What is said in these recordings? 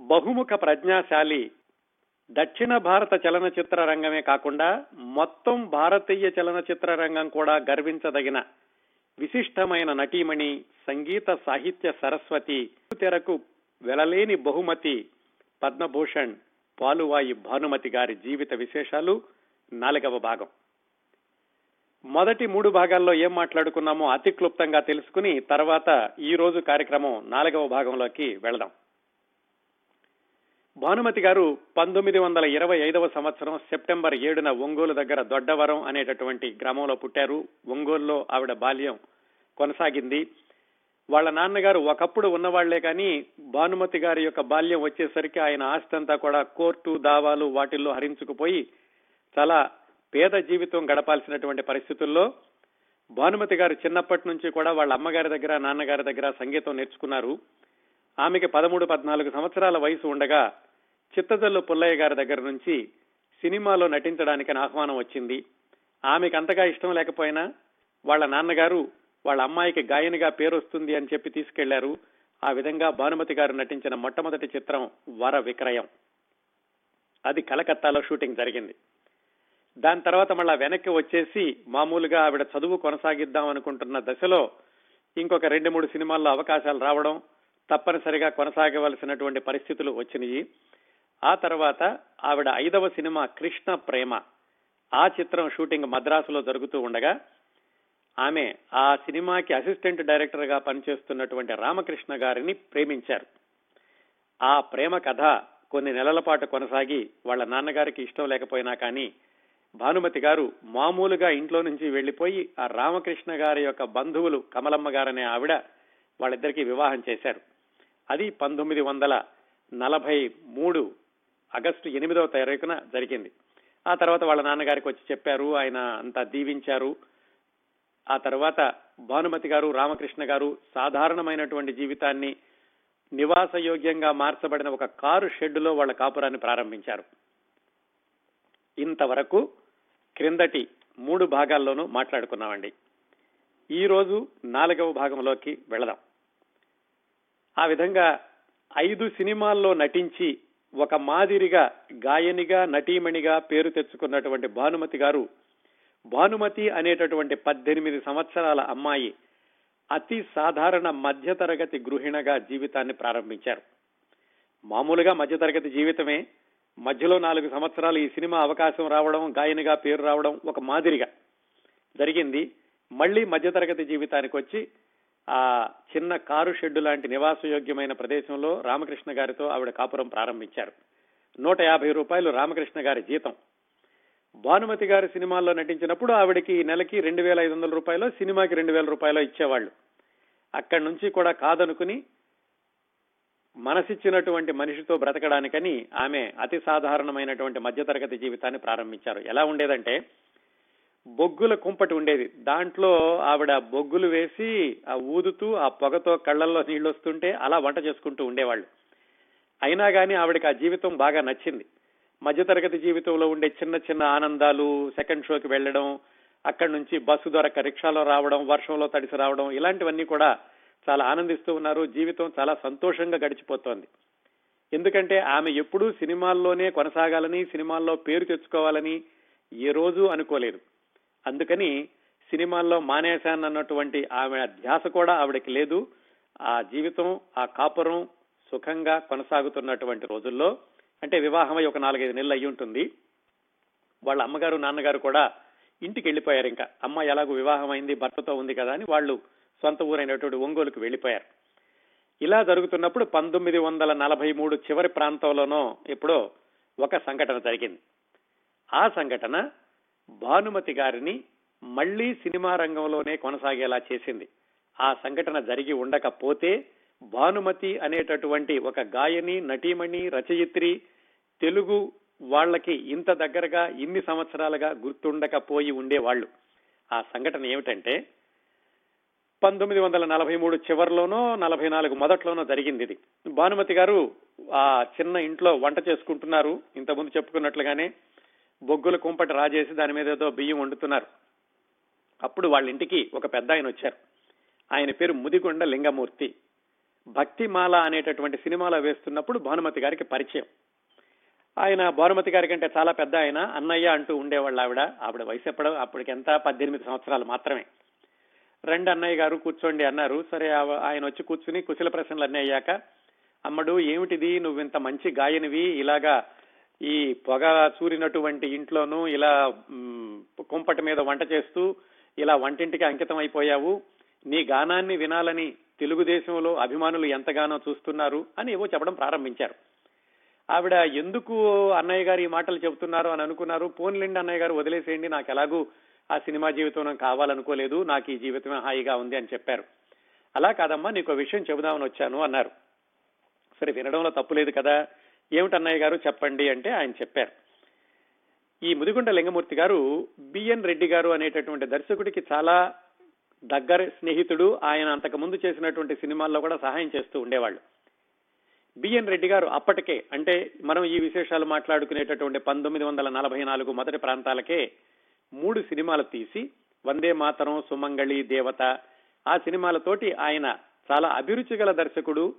బహుముఖ ప్రజ్ఞాశాలి. దక్షిణ భారత చలనచిత్ర రంగమే కాకుండా మొత్తం భారతీయ చలనచిత్ర రంగం కూడా గర్వించదగిన విశిష్టమైన నటీమణి సంగీత సాహిత్య సరస్వతి తెరకు వెలలేని బహుమతి పద్మభూషణ్ పాలువాయి భానుమతి గారి జీవిత విశేషాలు నాలుగవ భాగం. మొదటి మూడు భాగాల్లో ఏం మాట్లాడుకున్నామో అతి క్లుప్తంగా తెలుసుకుని తర్వాత ఈ రోజు కార్యక్రమం నాలుగవ భాగంలోకి వెళదాం. భానుమతి గారు పంతొమ్మిది వందల ఇరవై ఐదవ సంవత్సరం సెప్టెంబర్ ఏడున ఒంగోలు దగ్గర దొడ్డవరం అనేటటువంటి గ్రామంలో పుట్టారు. ఒంగోలులో ఆవిడ బాల్యం కొనసాగింది. వాళ్ళ నాన్నగారు ఒకప్పుడు ఉన్నవాళ్ళే కానీ భానుమతి గారి యొక్క బాల్యం వచ్చేసరికి ఆయన ఆస్తి అంతా కూడా కోర్టు దావాలు వాటిల్లో హరించుకుపోయి చాలా పేద జీవితం గడపాల్సినటువంటి పరిస్థితుల్లో భానుమతి గారు చిన్నప్పటి నుంచి కూడా వాళ్ళ అమ్మగారి దగ్గర నాన్నగారి దగ్గర సంగీతం నేర్చుకున్నారు. ఆమెకి పదమూడు పద్నాలుగు సంవత్సరాల వయసు ఉండగా చిత్తజల్లు పుల్లయ్య గారి దగ్గర నుంచి సినిమాలో నటించడానికి ఆహ్వానం వచ్చింది. ఆమెకు అంతగా ఇష్టం లేకపోయినా వాళ్ళ నాన్నగారు వాళ్ళ అమ్మాయికి గాయనిగా పేరు వస్తుంది అని చెప్పి తీసుకెళ్ళారు. ఆ విధంగా భానుమతి గారు నటించిన మొట్టమొదటి చిత్రం వర విక్రయం. అది కలకత్తాలో షూటింగ్ జరిగింది. దాని తర్వాత మళ్ళా వెనక్కి వచ్చేసి మామూలుగా ఆవిడ చదువు కొనసాగిద్దాం అనుకుంటున్న దశలో ఇంకొక రెండు మూడు సినిమాల్లో అవకాశాలు రావడం తప్పనిసరిగా కొనసాగవలసినటువంటి పరిస్థితులు వచ్చినాయి. ఆ తర్వాత ఆవిడ ఐదవ సినిమా కృష్ణ ప్రేమ. ఆ చిత్రం షూటింగ్ మద్రాసులో జరుగుతూ ఉండగా ఆమె ఆ సినిమాకి అసిస్టెంట్ డైరెక్టర్గా పనిచేస్తున్నటువంటి రామకృష్ణ గారిని ప్రేమించారు. ఆ ప్రేమ కథ కొన్ని నెలల పాటు కొనసాగి వాళ్ళ నాన్నగారికి ఇష్టం లేకపోయినా కానీ భానుమతి గారు మామూలుగా ఇంట్లో నుంచి వెళ్ళిపోయి ఆ రామకృష్ణ గారి యొక్క బంధువులు కమలమ్మ గారనే ఆవిడ వాళ్ళిద్దరికీ వివాహం చేశారు. అది పంతొమ్మిది వందల నలభై మూడు ఆగస్టు ఎనిమిదవ తారీఖున జరిగింది. ఆ తర్వాత వాళ్ళ నాన్నగారికి వచ్చి చెప్పారు ఆయన అంతా దీవించారు. ఆ తర్వాత భానుమతి గారు రామకృష్ణ గారు సాధారణమైనటువంటి జీవితాన్ని నివాసయోగ్యంగా మార్చబడిన ఒక కారు షెడ్డులో వాళ్ళ కాపురాన్ని ప్రారంభించారు. ఇంతవరకు క్రిందటి మూడు భాగాల్లోనూ మాట్లాడుకున్నామండి. ఈ రోజు నాలుగవ భాగంలోకి వెళదాం. ఆ విధంగా ఐదు సినిమాల్లో నటించి ఒక మాదిరిగా గాయనిగా నటీమణిగా పేరు తెచ్చుకున్నటువంటి భానుమతి గారు భానుమతి అనేటటువంటి పద్దెనిమిది సంవత్సరాల అమ్మాయి అతి సాధారణ మధ్యతరగతి గృహిణగా జీవితాన్ని ప్రారంభించారు. మామూలుగా మధ్యతరగతి జీవితమే. మధ్యలో నాలుగు సంవత్సరాలు ఈ సినిమా అవకాశం రావడం గాయనిగా పేరు రావడం ఒక మాదిరిగా జరిగింది. మళ్ళీ మధ్యతరగతి జీవితానికి వచ్చి ఆ చిన్న కారు షెడ్డు లాంటి నివాసయోగ్యమైన ప్రదేశంలో రామకృష్ణ గారితో ఆవిడ కాపురం ప్రారంభించారు. నూట యాభై రూపాయలు రామకృష్ణ గారి జీతం. భానుమతి గారి సినిమాల్లో నటించినప్పుడు ఆవిడకి నెలకి రెండు వేల ఐదు వందల రూపాయలు సినిమాకి రెండు వేల రూపాయలు ఇచ్చేవాళ్ళు. అక్కడి నుంచి కూడా కాదనుకుని మనసిచ్చినటువంటి మనిషితో బ్రతకడానికని ఆమె అతి సాధారణమైనటువంటి మధ్యతరగతి జీవితాన్ని ప్రారంభించారు. ఎలా ఉండేదంటే బొగ్గుల కుంపటి ఉండేది. దాంట్లో ఆవిడ బొగ్గులు వేసి ఆ ఊదుతూ ఆ పొగతో కళ్ళల్లో నీళ్ళు వస్తుంటే అలా వంట చేసుకుంటూ ఉండేవాళ్ళు. అయినా కానీ ఆవిడకి ఆ జీవితం బాగా నచ్చింది. మధ్యతరగతి జీవితంలో ఉండే చిన్న చిన్న ఆనందాలు సెకండ్ షోకి వెళ్ళడం అక్కడి నుంచి బస్సు దొరక రిక్షాలో రావడం వర్షంలో తడిసి రావడం ఇలాంటివన్నీ కూడా చాలా ఆనందిస్తూ ఉన్నారు. జీవితం చాలా సంతోషంగా గడిచిపోతోంది. ఎందుకంటే ఆమె ఎప్పుడూ సినిమాల్లోనే కొనసాగాలని సినిమాల్లో పేరు తెచ్చుకోవాలని ఏ రోజు అనుకోలేదు. అందుకని సినిమాల్లో మానేశానన్నటువంటి ఆమె ధ్యాస కూడా ఆవిడకి లేదు. ఆ జీవితం ఆ కాపురం సుఖంగా కొనసాగుతున్నటువంటి రోజుల్లో అంటే వివాహమై ఒక నాలుగైదు నెలలు అయ్యి ఉంటుంది. వాళ్ళ అమ్మగారు నాన్నగారు కూడా ఇంటికి వెళ్ళిపోయారు ఇంకా. అమ్మ ఎలాగో వివాహం అయింది భర్తతో ఉంది కదా అని వాళ్ళు సొంత ఊరైనటువంటి ఒంగోలుకు వెళ్ళిపోయారు. ఇలా జరుగుతున్నప్పుడు పంతొమ్మిది వందల నలభై మూడు చివరి ప్రాంతంలోనో ఎప్పుడో ఒక సంఘటన జరిగింది. ఆ సంఘటన భానుమతి గారిని మళ్ళీ సినిమా రంగంలోనే కొనసాగేలా చేసింది. ఆ సంఘటన జరిగి ఉండకపోతే భానుమతి అనేటటువంటి ఒక గాయని నటీమణి రచయిత్రి తెలుగు వాళ్ళకి ఇంత దగ్గరగా ఇన్ని సంవత్సరాలుగా గుర్తుండకపోయి ఉండేవాళ్ళు ఆ సంఘటన ఏమిటంటే పంతొమ్మిది వందల నలభై మూడు చివరిలోనో నలభై నాలుగు మొదట్లోనో జరిగింది ఇది. భానుమతి గారు ఆ చిన్న ఇంట్లో వంట చేసుకుంటున్నారు. ఇంతకుముందు చెప్పుకున్నట్లుగానే బొగ్గుల కుంపటి రాజేసి దాని మీద ఏదో బియ్యం వండుతున్నారు. అప్పుడు వాళ్ళ ఇంటికి ఒక పెద్ద ఆయన వచ్చారు. ఆయన పేరు ముదిగొండ లింగమూర్తి. భక్తిమాల అనేటటువంటి సినిమాలో వేస్తున్నప్పుడు భానుమతి గారికి పరిచయం. ఆయన భానుమతి గారి కంటే చాలా పెద్ద ఆయన అన్నయ్య అంటూ ఉండేవాళ్ళు ఆవిడ. ఆవిడ వయసు ఎప్పుడు అప్పటికి ఎంత? పద్దెనిమిది సంవత్సరాలు మాత్రమే. రెండు అన్నయ్య గారు కూర్చోండి అన్నారు. సరే ఆయన వచ్చి కూర్చుని కుశల ప్రశ్నలు అన్నీ అయ్యాక అమ్మడు ఏమిటిది? నువ్వు ఇంత మంచి గాయనివి ఇలాగా ఈ పొగ చూరినటువంటి ఇంట్లోనూ ఇలా కుంపటి మీద వంట చేస్తూ ఇలా వంటింటికి అంకితం అయిపోయావు. నీ గానాన్ని వినాలని తెలుగుదేశంలో అభిమానులు ఎంతగానో చూస్తున్నారు అని ఏవో చెప్పడం ప్రారంభించారు. ఆవిడ ఎందుకు అన్నయ్య గారు ఈ మాటలు చెబుతున్నారు అని అనుకున్నారు. పోన్లేండి అన్నయ్య గారు వదిలేసేయండి నాకు ఎలాగూ ఆ సినిమా జీవితం కావాలనుకోలేదు నాకు ఈ జీవితమే హాయిగా ఉంది అని చెప్పారు. అలా కాదమ్మా నీకు విషయం చెబుదామని వచ్చాను అన్నారు. సరే వినడంలో తప్పు లేదు కదా. ఏమిటన్నయ్య గారు చెప్పండి అంటే ఆయన చెప్పారు. ఈ ముదిగుండ లింగమూర్తి గారు బిఎన్ రెడ్డి గారు అనేటటువంటి దర్శకుడికి చాలా దగ్గర స్నేహితుడు. ఆయన అంతకు ముందు చేసినటువంటి సినిమాల్లో కూడా సహాయం చేస్తూ ఉండేవాళ్ళు. బిఎన్ రెడ్డి గారు అప్పటికే అంటే మనం ఈ విశేషాలు మాట్లాడుకునేటటువంటి పంతొమ్మిది వందల నలభై నాలుగు మొదటి ప్రాంతాలకే మూడు సినిమాలు తీసి వందే మాతరం సుమంగళి దేవత ఆ సినిమాలతోటి ఆయన చాలా అభిరుచి గల దర్శకుడు.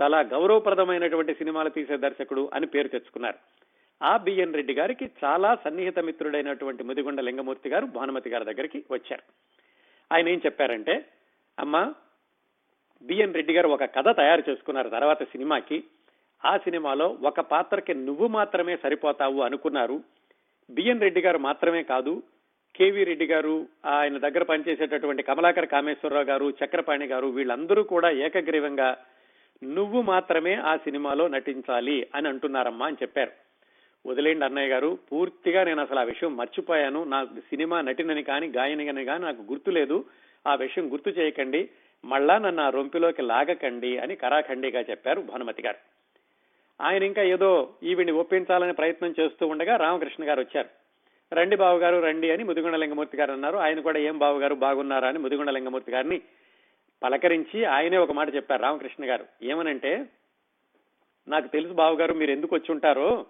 చాలా గౌరవప్రదమైనటువంటి సినిమాలు తీసే దర్శకుడు అని పేరు తెచ్చుకున్నారు. ఆ బిఎన్ రెడ్డి గారికి చాలా సన్నిహిత మిత్రుడైనటువంటి ముదిగొండ లింగమూర్తి గారు భానుమతి గారి దగ్గరికి వచ్చారు. ఆయన ఏం చెప్పారంటే అమ్మా బిఎన్ రెడ్డి గారు ఒక కథ తయారు చేసుకున్నారు తర్వాత సినిమాకి. ఆ సినిమాలో ఒక పాత్రకి నువ్వు మాత్రమే సరిపోతావు అనుకున్నారు. బిఎన్ రెడ్డి గారు మాత్రమే కాదు కేవీ రెడ్డి గారు ఆయన దగ్గర పనిచేసేటటువంటి కమలాకర్ కామేశ్వరరావు గారు చక్రపాణి గారు వీళ్ళందరూ కూడా ఏకగ్రీవంగా నువ్వు మాత్రమే ఆ సినిమాలో నటించాలి అని అంటున్నారమ్మా అని చెప్పారు. వదిలేండి అన్నయ్య గారు పూర్తిగా నేను అసలు ఆ విషయం మర్చిపోయాను. నాకు సినిమా నటినని కానీ గాయనిగని కానీ నాకు గుర్తులేదు ఆ విషయం గుర్తు చేయకండి. మళ్ళా నన్ను ఆ రొంపిలోకి లాగకండి అని కరాఖండిగా చెప్పారు భానుమతి గారు. ఆయన ఇంకా ఏదో ఈవిని ఒప్పించాలని ప్రయత్నం చేస్తూ ఉండగా రామకృష్ణ గారు వచ్చారు. రండి బావగారు రండి అని ముదిగొండ లింగమూర్తి గారు అన్నారు. ఆయన కూడా ఏం బావగారు బాగున్నారా? అని ముదిగొండ లింగమూర్తి గారిని పలకరించి ఆయనే ఒక మాట చెప్పారు రామకృష్ణ గారు. ఏమనంటే నాకు తెలుసు బాబు గారు మీరు ఎందుకు వచ్చి ఉంటారో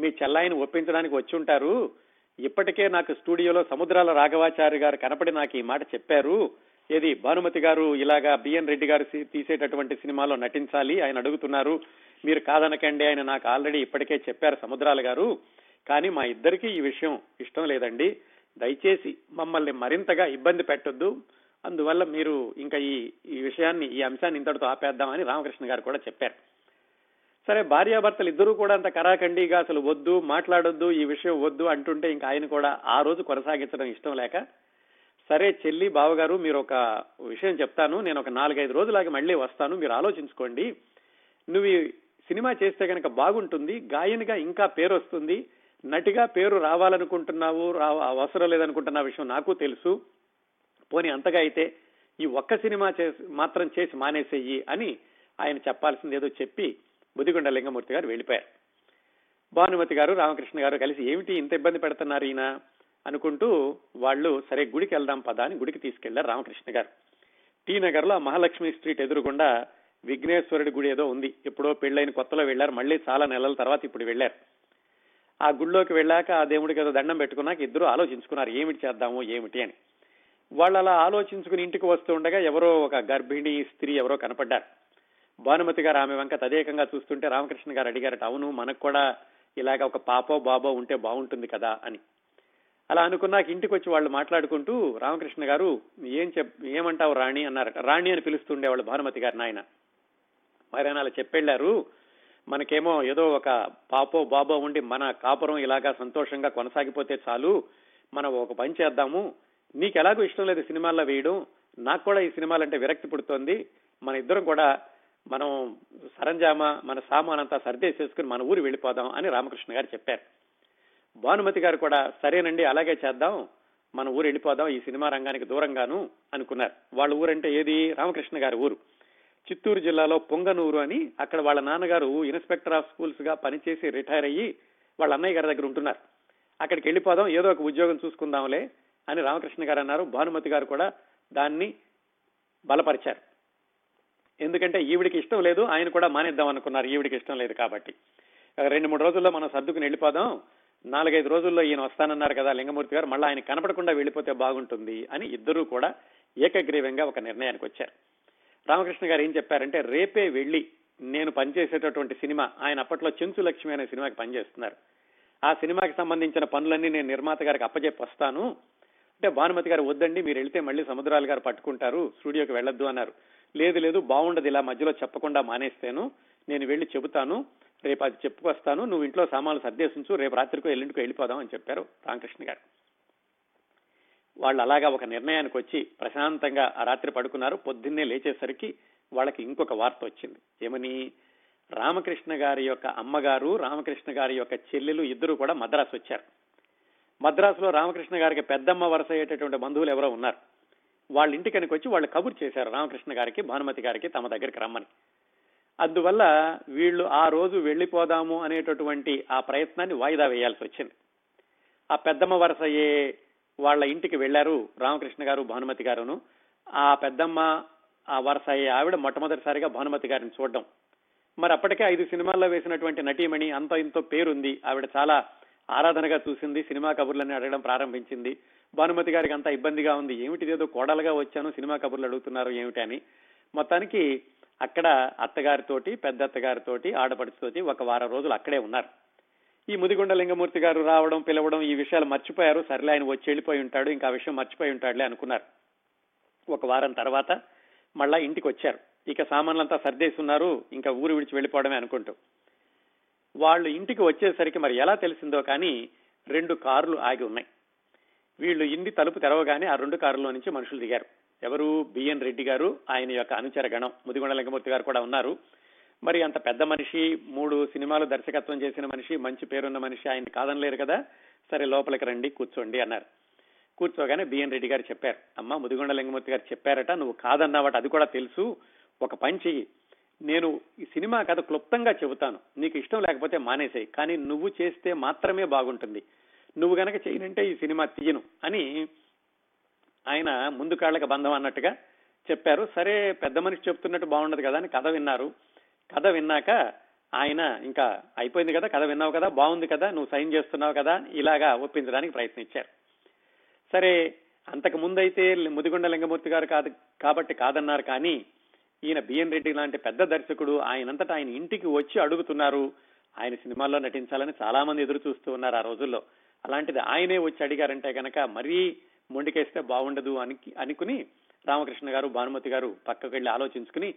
మీ చెల్లాయిని ఒప్పించడానికి వచ్చి ఉంటారు. ఇప్పటికే నాకు స్టూడియోలో సముద్రాల రాఘవాచారి గారు కనపడి నాకు ఈ మాట చెప్పారు. ఏది భానుమతి గారు ఇలాగా బిఎన్ రెడ్డి గారు తీసేటటువంటి సినిమాలో నటించాలి ఆయన అడుగుతున్నారు. మీరు కాదనకండి ఆయన నాకు ఆల్రెడీ ఇప్పటికే చెప్పారు సముద్రాల గారు. కానీ మా ఇద్దరికి ఈ విషయం ఇష్టం లేదండి. దయచేసి మమ్మల్ని మరింతగా ఇబ్బంది పెట్టొద్దు. అందువల్ల మీరు ఇంకా ఈ ఈ విషయాన్ని ఈ అంశాన్ని ఇంతటితో ఆపేద్దామని రామకృష్ణ గారు కూడా చెప్పారు. సరే భార్యాభర్తలు ఇద్దరూ కూడా అంత కరాఖండిగా అసలు వద్దు మాట్లాడొద్దు ఈ విషయం వద్దు అంటుంటే ఇంకా ఆయన కూడా ఆ రోజు కొనసాగించడం ఇష్టం లేక సరే చెల్లి బావగారు మీరు ఒక విషయం చెప్తాను నేను ఒక నాలుగైదు రోజులాగా మళ్ళీ వస్తాను మీరు ఆలోచించుకోండి. నువ్వు సినిమా చేస్తే కనుక బాగుంటుంది గాయనిగా ఇంకా పేరు వస్తుంది నటిగా పేరు రావాలనుకుంటున్నావు రా అవసరం లేదనుకుంటున్న విషయం నాకు తెలుసు పోనీ అంతగా అయితే ఈ ఒక్క సినిమా చేసి మాత్రం చేసి మానేసేయి అని ఆయన చెప్పాల్సింది ఏదో చెప్పి బుదిగొండ లింగమూర్తి గారు వెళ్ళిపోయారు. భానుమతి గారు రామకృష్ణ గారు కలిసి ఏమిటి ఇంత ఇబ్బంది పెడుతున్నారు ఈయన అనుకుంటూ వాళ్ళు సరే గుడికి వెళ్దాం పదా అని గుడికి తీసుకెళ్ళారు రామకృష్ణ గారు. టీ నగర్లో మహాలక్ష్మి స్ట్రీట్ ఎదురుగుండా విఘ్నేశ్వరుడి గుడి ఏదో ఉంది. ఎప్పుడో పెళ్ళైన కొత్తలో వెళ్ళారు మళ్ళీ చాలా నెలల తర్వాత ఇప్పుడు వెళ్ళారు ఆ గుడిలోకి వెళ్ళాక ఆ దేవుడికి ఏదో దండం పెట్టుకున్నాక ఇద్దరు ఆలోచించుకున్నారు ఏమిటి చేద్దాము ఏమిటి అని. వాళ్ళు అలా ఆలోచించుకుని ఇంటికి వస్తూ ఉండగా ఎవరో ఒక గర్భిణీ స్త్రీ ఎవరో కనపడ్డారు. భానుమతి గారు ఆమె వంక తదేకంగా చూస్తుంటే రామకృష్ణ గారు అడిగారట అవును మనకు కూడా ఇలాగ ఒక పాపో బాబో ఉంటే బాగుంటుంది కదా అని. అలా అనుకున్నాక ఇంటికి వచ్చి వాళ్ళు మాట్లాడుకుంటూ రామకృష్ణ గారు ఏం చెప్ ఏమంటావు రాణి? అన్నారట. రాణి అని పిలుస్తుండేవాళ్ళు భానుమతి గారు నాయన. మరైనా అలా చెప్పెళ్ళారు మనకేమో ఏదో ఒక పాపో బాబో ఉండి మన కాపురం ఇలాగా సంతోషంగా కొనసాగిపోతే చాలు మనం ఒక పని చేద్దాము నీకు ఎలాగో ఇష్టం లేదు సినిమాల్లో వేయడం నాకు కూడా ఈ సినిమాలంటే విరక్తి పుడుతోంది. మన ఇద్దరం కూడా మనం సరంజామా మన సామానంతా సర్దేసేసుకుని మన ఊరు వెళ్ళిపోదాం అని రామకృష్ణ గారు చెప్పారు. భానుమతి గారు కూడా సరేనండి అలాగే చేద్దాం మన ఊరు వెళ్ళిపోదాం ఈ సినిమా రంగానికి దూరంగాను అనుకున్నారు. వాళ్ళ ఊరంటే ఏది? రామకృష్ణ గారి ఊరు. చిత్తూరు జిల్లాలో పొంగనూరు అని అక్కడ వాళ్ళ నాన్నగారు ఇన్స్పెక్టర్ ఆఫ్ స్కూల్స్గా పనిచేసి రిటైర్ అయ్యి వాళ్ళ అన్నయ్య గారి దగ్గర ఉంటున్నారు. అక్కడికి వెళ్ళిపోదాం ఏదో ఒక ఉద్యోగం చూసుకుందాంలే అని రామకృష్ణ గారు అన్నారు. భానుమతి గారు కూడా దాన్ని బలపరిచారు. ఎందుకంటే ఈవిడికి ఇష్టం లేదు ఆయన కూడా మానేద్దాం అనుకున్నారు. ఈవిడికి ఇష్టం లేదు కాబట్టి. రెండు మూడు రోజుల్లో మనం సర్దుకుని వెళ్ళిపోదాం. నాలుగైదు రోజుల్లో ఈయన వస్తానన్నారు కదా లింగమూర్తి గారు మళ్ళీ ఆయన కనపడకుండా వెళ్ళిపోతే బాగుంటుంది అని ఇద్దరూ కూడా ఏకగ్రీవంగా ఒక నిర్ణయానికి వచ్చారు. రామకృష్ణ గారు ఏం చెప్పారంటే రేపే వెళ్ళి నేను పనిచేసేటటువంటి సినిమా ఆయన అప్పట్లో చెంచు లక్ష్మి అనే సినిమాకి పనిచేస్తున్నారు. ఆ సినిమాకి సంబంధించిన పనులన్నీ నేను నిర్మాత గారికి అప్పచెప్పి వస్తాను. అంటే భానుమతి గారు వద్దండి మీరు వెళ్తే మళ్ళీ సముద్రాలు గారు పట్టుకుంటారు స్టూడియోకి వెళ్ళొద్దు అన్నారు. లేదు లేదు బాగుండదు ఇలా మధ్యలో చెప్పకుండా మానేస్తాను నేను వెళ్ళి చెబుతాను రేపు అది చెప్పుకొస్తాను నువ్వు ఇంట్లో సామాన్లు సర్దేశించు రేపు రాత్రికో ఎల్లుండికో వెళ్ళిపోదాం అని చెప్పారు రామకృష్ణ గారు. వాళ్ళు అలాగా ఒక నిర్ణయానికి వచ్చి ప్రశాంతంగా ఆ రాత్రి పడుకున్నారు. పొద్దున్నే లేచేసరికి వాళ్ళకి ఇంకొక వార్త వచ్చింది. ఏమని? రామకృష్ణ గారి యొక్క అమ్మగారు రామకృష్ణ గారి యొక్క చెల్లెలు ఇద్దరు కూడా మద్రాసు వచ్చారు. మద్రాసులో రామకృష్ణ గారికి పెద్దమ్మ వరుస అయ్యేటటువంటి బంధువులు ఎవరో ఉన్నారు. వాళ్ళ ఇంటికనికి వచ్చి వాళ్ళు కబుర్ చేశారు రామకృష్ణ గారికి భానుమతి గారికి తమ దగ్గరికి రమ్మని. అందువల్ల వీళ్ళు ఆ రోజు వెళ్ళిపోదాము అనేటటువంటి ఆ ప్రయత్నాన్ని వాయిదా వేయాల్సి వచ్చింది. ఆ పెద్దమ్మ వరుస అయ్యే వాళ్ళ ఇంటికి వెళ్ళారు రామకృష్ణ గారు భానుమతి గారును. ఆ పెద్దమ్మ ఆ వరుస అయ్యే ఆవిడ మొట్టమొదటిసారిగా భానుమతి గారిని చూడడం. మరి అప్పటికే ఐదు సినిమాల్లో వేసినటువంటి నటీమణి అంత ఇంతో పేరుంది. ఆవిడ చాలా ఆరాధనగా చూసింది సినిమా కబుర్లన్నీ అడగడం ప్రారంభించింది. భానుమతి గారికి అంతా ఇబ్బందిగా ఉంది. ఏమిటిదేదో కోడలుగా వచ్చాను సినిమా కబుర్లు అడుగుతున్నారు ఏమిటని మొత్తానికి అక్కడ అత్తగారితోటి పెద్ద అత్తగారితోటి ఆడపడుచుతోటి ఒక వారం రోజులు అక్కడే ఉన్నారు. ఈ ముదిగొండ లింగమూర్తి గారు రావడం పిలవడం ఈ విషయాలు మర్చిపోయారు. సర్లే ఆయన వచ్చి వెళ్ళిపోయి ఉంటాడు ఇంకా ఆ విషయం మర్చిపోయి ఉంటాడులే అనుకున్నారు. ఒక వారం తర్వాత మళ్ళా ఇంటికి వచ్చారు ఇక సామాన్లంతా సర్దేసి ఉన్నారు ఇంకా ఊరు విడిచి వెళ్ళిపోవడమే అనుకుంటూ. వాళ్ళు ఇంటికి వచ్చేసరికి మరి ఎలా తెలిసిందో కానీ రెండు కార్లు ఆగి ఉన్నాయి. వీళ్ళు ఇంటి తలుపు తెరవగానే ఆ రెండు కారులో నుంచి మనుషులు దిగారు. ఎవరు? బిఎన్ రెడ్డి గారు ఆయన యొక్క అనుచర గణం. ముదిగొండ లింగమూర్తి గారు కూడా ఉన్నారు. మరి అంత పెద్ద మనిషి మూడు సినిమాలు దర్శకత్వం చేసిన మనిషి మంచి పేరున్న మనిషి ఆయన కాదనలేరు కదా. సరే లోపలికి రండి కూర్చోండి అన్నారు. కూర్చోగానే బిఎన్ రెడ్డి గారు చెప్పారు. అమ్మ ముదిగొండ లింగమూర్తి గారు చెప్పారట నువ్వు కాదన్నావట అది కూడా తెలుసు. ఒక పని చెయ్యి. నేను ఈ సినిమా కథ క్లుప్తంగా చెబుతాను. నీకు ఇష్టం లేకపోతే మానేసాయి కానీ నువ్వు చేస్తే మాత్రమే బాగుంటుంది. నువ్వు గనక చేయనంటే ఈ సినిమా తీయను అని ఆయన ముందు కాళ్ళకి బంధం అన్నట్టుగా చెప్పారు. సరే పెద్ద మనిషి చెప్తున్నట్టు బాగుండదు కదా అని కథ విన్నారు. కథ విన్నాక ఆయన ఇంకా అయిపోయింది కదా కథ విన్నావు కదా బాగుంది కదా నువ్వు సైన్ చేస్తున్నావు కదా ఇలాగా ఒప్పించడానికి ప్రయత్నించారు. సరే అంతకు ముందైతే ముదిగొండ లింగమూర్తి గారు కాదు కాబట్టి కాదన్నారు కానీ ఈయన బిఎన్ రెడ్డి లాంటి పెద్ద దర్శకుడు ఆయనంతటా ఆయన ఇంటికి వచ్చి అడుగుతున్నారు. ఆయన సినిమాల్లో నటించాలని చాలా మంది ఎదురు చూస్తూ ఉన్నారు ఆ రోజుల్లో. అలాంటిది ఆయనే వచ్చి అడిగారంటే కనుక మరీ మొండికేస్తే బాగుండదు అని అనుకుని రామకృష్ణ గారు భానుమతి గారు పక్కకు వెళ్ళి ఆలోచించుకుని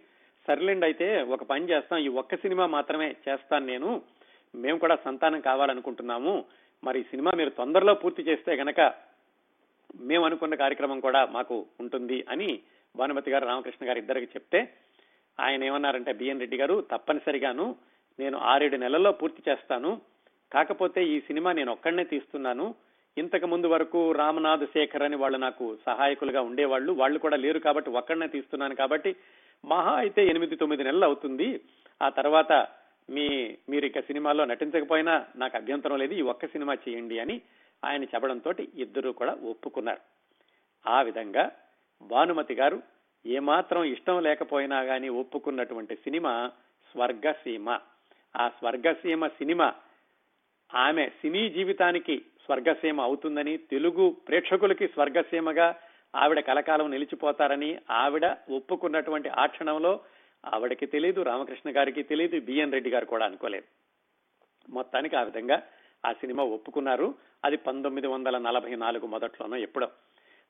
సర్లేండి అయితే ఒక పని చేస్తాం ఈ ఒక్క సినిమా మాత్రమే చేస్తాను నేను మేము కూడా సంతానం కావాలనుకుంటున్నాము. మరి ఈ సినిమా మీరు తొందరలో పూర్తి చేస్తే గనక మేము అనుకున్న కార్యక్రమం కూడా మాకు ఉంటుంది అని భానుమతి గారు రామకృష్ణ గారు ఇద్దరికి చెప్తే ఆయన ఏమన్నారంటే బిఎన్ రెడ్డి గారు తప్పనిసరిగాను నేను ఆరేడు నెలల్లో పూర్తి చేస్తాను. కాకపోతే ఈ సినిమా నేను ఒక్కడనే తీస్తున్నాను. ఇంతకు ముందు వరకు రామనాథ్ శేఖర్ అని వాళ్ళు నాకు సహాయకులుగా ఉండేవాళ్ళు. వాళ్ళు కూడా లేరు కాబట్టి ఒక్కడనే తీస్తున్నాను కాబట్టి మహా అయితే ఎనిమిది తొమ్మిది నెలలు అవుతుంది. ఆ తర్వాత మీ మీరు ఇక సినిమాలో నటించకపోయినా నాకు అభ్యంతరం లేదు. ఈ ఒక్క సినిమా చేయండి అని ఆయన చెప్పడంతో ఇద్దరు కూడా ఒప్పుకున్నారు. ఆ విధంగా భానుమతి గారు ఏమాత్రం ఇష్టం లేకపోయినా గాని ఒప్పుకున్నటువంటి సినిమా స్వర్గసీమ. ఆ స్వర్గసీమ సినిమా ఆమె సినీ జీవితానికి స్వర్గసీమ అవుతుందని తెలుగు ప్రేక్షకులకి స్వర్గసీమగా ఆవిడ కలకాలం నిలిచిపోతారని ఆవిడ ఒప్పుకున్నటువంటి ఆ క్షణంలో ఆవిడకి తెలియదు రామకృష్ణ గారికి తెలియదు బిఎన్ రెడ్డి గారు కూడా అనుకోలేదు. మొత్తానికి ఆ విధంగా ఆ సినిమా ఒప్పుకున్నారు. అది పంతొమ్మిది వందల నలభై నాలుగు మొదట్లోనో ఎప్పుడో.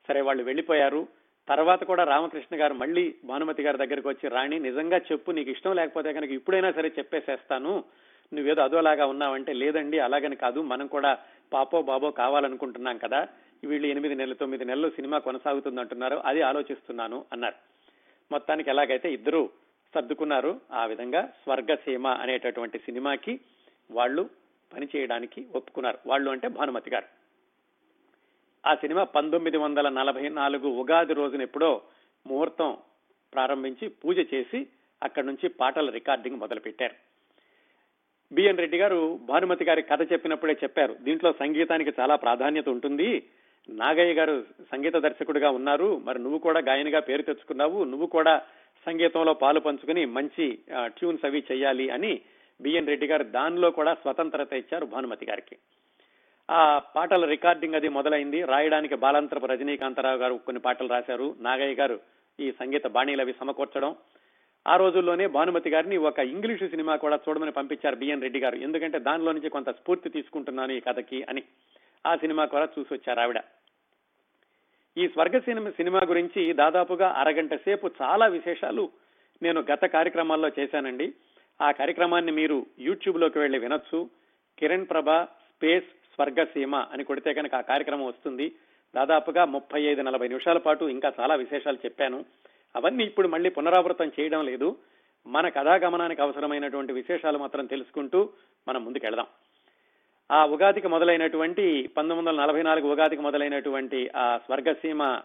సరే వాళ్ళు వెళ్ళిపోయారు. తర్వాత కూడా రామకృష్ణ గారు మళ్ళీ భానుమతి గారి దగ్గరికి వచ్చి రాణి నిజంగా చెప్పు నీకు ఇష్టం లేకపోతే కనుక ఇప్పుడైనా సరే చెప్పేసేస్తాను. నువ్వేదో అదోలాగా ఉన్నావంటే లేదండి అలాగని కాదు. మనం కూడా పాపో బాబో కావాలనుకుంటున్నాం కదా. వీళ్ళు ఎనిమిది నెలలు తొమ్మిది నెలలు సినిమా కొనసాగుతుంది అంటున్నారు అది ఆలోచిస్తున్నాను అన్నారు. మొత్తానికి ఎలాగైతే ఇద్దరు సర్దుకున్నారు ఆ విధంగా స్వర్గసీమ అనేటటువంటి సినిమాకి వాళ్ళు పనిచేయడానికి ఒప్పుకున్నారు. వాళ్ళు అంటే భానుమతి గారు. ఆ సినిమా పంతొమ్మిది వందల నలభై నాలుగు ఉగాది రోజున ఎప్పుడో ముహూర్తం ప్రారంభించి పూజ చేసి అక్కడి నుంచి పాటల రికార్డింగ్ మొదలుపెట్టారు. బిఎన్ రెడ్డి గారు భానుమతి గారి కథ చెప్పినప్పుడే చెప్పారు దీంట్లో సంగీతానికి చాలా ప్రాధాన్యత ఉంటుంది. నాగయ్య గారు సంగీత దర్శకుడిగా ఉన్నారు. మరి నువ్వు కూడా గాయనిగా పేరు తెచ్చుకున్నావు. నువ్వు కూడా సంగీతంలో పాలు పంచుకుని మంచి ట్యూన్స్ అవి చేయాలి అని బిఎన్ రెడ్డి గారు దానిలో కూడా స్వతంత్రత ఇచ్చారు భానుమతి గారికి. ఆ పాటల రికార్డింగ్ అది మొదలైంది. రాయడానికి బాలాంతరపు రజనీకాంతరావు గారు కొన్ని పాటలు రాశారు. నాగయ్య గారు ఈ సంగీత బాణీలు అవి సమకూర్చడం. ఆ రోజుల్లోనే భానుమతి గారిని ఒక ఇంగ్లీషు సినిమా కూడా చూడమని పంపించారు బిఎన్ రెడ్డి గారు. ఎందుకంటే దానిలో నుంచి కొంత స్ఫూర్తి తీసుకుంటున్నాను ఈ కథకి అని ఆ సినిమా కూడా చూసి వచ్చారు ఆవిడ. ఈ స్వర్గ సినిమా సినిమా గురించి దాదాపుగా అరగంట సేపు చాలా విశేషాలు నేను గత కార్యక్రమాల్లో చేశానండి. ఆ కార్యక్రమాన్ని మీరు యూట్యూబ్లోకి వెళ్ళి వినొచ్చు. కిరణ్ ప్రభ స్పేస్ స్వర్గసీమ అని కొడితే కనుక ఆ కార్యక్రమం వస్తుంది. దాదాపుగా ముప్పై ఐదు నలభై నిమిషాల పాటు ఇంకా చాలా విశేషాలు చెప్పాను. అవన్నీ ఇప్పుడు మళ్ళీ పునరావృతం చేయడం లేదు. మన కథాగమనానికి అవసరమైనటువంటి విశేషాలు మాత్రం తెలుసుకుంటూ మనం ముందుకెళదాం. ఆ ఉగాదికి మొదలైనటువంటి పంతొమ్మిది వందల నలభై నాలుగు ఉగాదికి మొదలైనటువంటి ఆ స్వర్గసీమ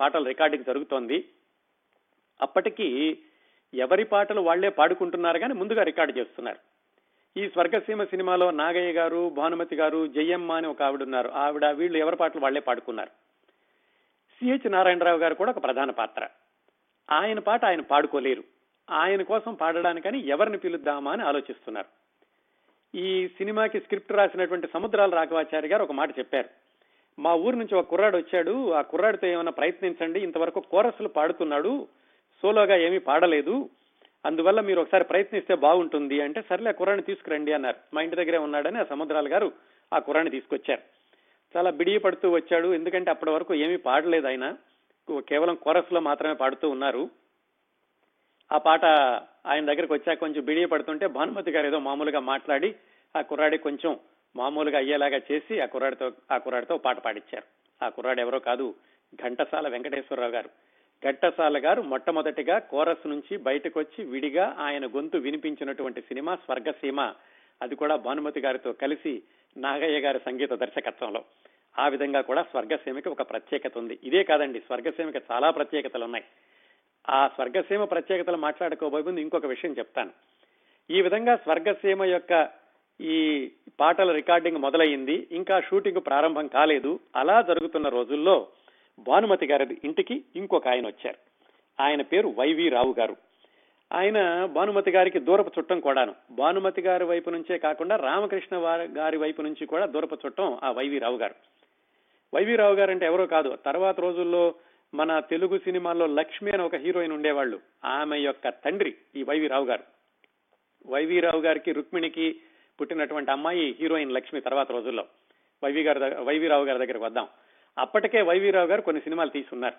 పాటల రికార్డింగ్ జరుగుతోంది. అప్పటికి ఎవరి పాటలు వాళ్ళే పాడుకుంటున్నారు కానీ ముందుగా రికార్డు చేస్తున్నారు. ఈ స్వర్గసీమ సినిమాలో నాగయ్య గారు భానుమతి గారు జయమ్మ అని ఒక ఆవిడ ఉన్నారు ఆవిడ వీళ్ళు ఎవరి పాటలు వాళ్ళే పాడుకున్నారు. సిహెచ్ నారాయణరావు గారు కూడా ఒక ప్రధాన పాత్ర. ఆయన పాట ఆయన పాడుకోలేరు. ఆయన కోసం పాడడానికని ఎవరిని పిలుద్దామా అని ఆలోచిస్తున్నారు. ఈ సినిమాకి స్క్రిప్ట్ రాసినటువంటి సముద్రాల రాఘవాచారి గారు ఒక మాట చెప్పారు. మా ఊరు నుంచి ఒక కుర్రాడు వచ్చాడు. ఆ కుర్రాడితో ఏమైనా ప్రయత్నించండి. ఇంతవరకు కోరస్లు పాడుతున్నాడు. సోలోగా ఏమీ పాడలేదు. అందువల్ల మీరు ఒకసారి ప్రయత్నిస్తే బాగుంటుంది అంటే సర్లే ఆ కుర్రాన్ని తీసుకురండి అన్నారు. మా ఇంటి దగ్గరే ఉన్నాడని ఆ సముద్రాల గారు ఆ కుర్రాన్ని తీసుకొచ్చారు. చాలా బిడియ పడుతూ వచ్చాడు. ఎందుకంటే అప్పటి వరకు ఏమీ పాడలేదు ఆయన. కేవలం కోరస్లో మాత్రమే పాడుతూ ఉన్నారు. ఆ పాట ఆయన దగ్గరకు వచ్చాక కొంచెం బిడియ పడుతుంటే భానుమతి గారు ఏదో మామూలుగా మాట్లాడి ఆ కుర్రాడి కొంచెం మామూలుగా అయ్యేలాగా చేసి ఆ కుర్రాడితో ఆ కుర్రాడితో పాట పాడిచ్చారు. ఆ కుర్రాడు ఎవరో కాదు ఘంటసాల వెంకటేశ్వరరావు గారు. ఘట్టసాల గారు మొట్టమొదటిగా కోరస్ నుంచి బయటకొచ్చి విడిగా ఆయన గొంతు వినిపించినటువంటి సినిమా స్వర్గసీమ. అది కూడా భానుమతి గారితో కలిసి నాగయ్య గారి సంగీత దర్శకత్వంలో. ఆ విధంగా కూడా స్వర్గసీమకి ఒక ప్రత్యేకత ఉంది. ఇదే కాదండి స్వర్గసీమకి చాలా ప్రత్యేకతలు ఉన్నాయి. ఆ స్వర్గసీమ ప్రత్యేకతలు మాట్లాడుకోబోయే ముందు ఇంకొక విషయం చెప్తాను. ఈ విధంగా స్వర్గసీమ యొక్క ఈ పాటల రికార్డింగ్ మొదలయ్యింది. ఇంకా షూటింగ్ ప్రారంభం కాలేదు. అలా జరుగుతున్న రోజుల్లో భానుమతి గారి ఇంటికి ఇంకొక ఆయన వచ్చారు. ఆయన పేరు వైవి రావు గారు. ఆయన భానుమతి గారికి దూరపు చుట్టం కూడాను. భానుమతి గారి వైపు నుంచే కాకుండా రామకృష్ణ గారి వైపు నుంచి కూడా దూరపు చుట్టం ఆ వైవి రావు గారు. వైవి రావు గారు అంటే ఎవరో కాదు. తర్వాత రోజుల్లో మన తెలుగు సినిమాల్లో లక్ష్మి అని ఒక హీరోయిన్ ఉండేవాళ్ళు. ఆమె యొక్క తండ్రి ఈ వైవి రావు గారు. వైవి రావు గారికి రుక్మిణికి పుట్టినటువంటి అమ్మాయి హీరోయిన్ లక్ష్మి తర్వాత రోజుల్లో. వైవి గారి వైవి రావు గారి దగ్గరకు వద్దాం. అప్పటికే వైవీరావు గారు కొన్ని సినిమాలు తీసున్నారు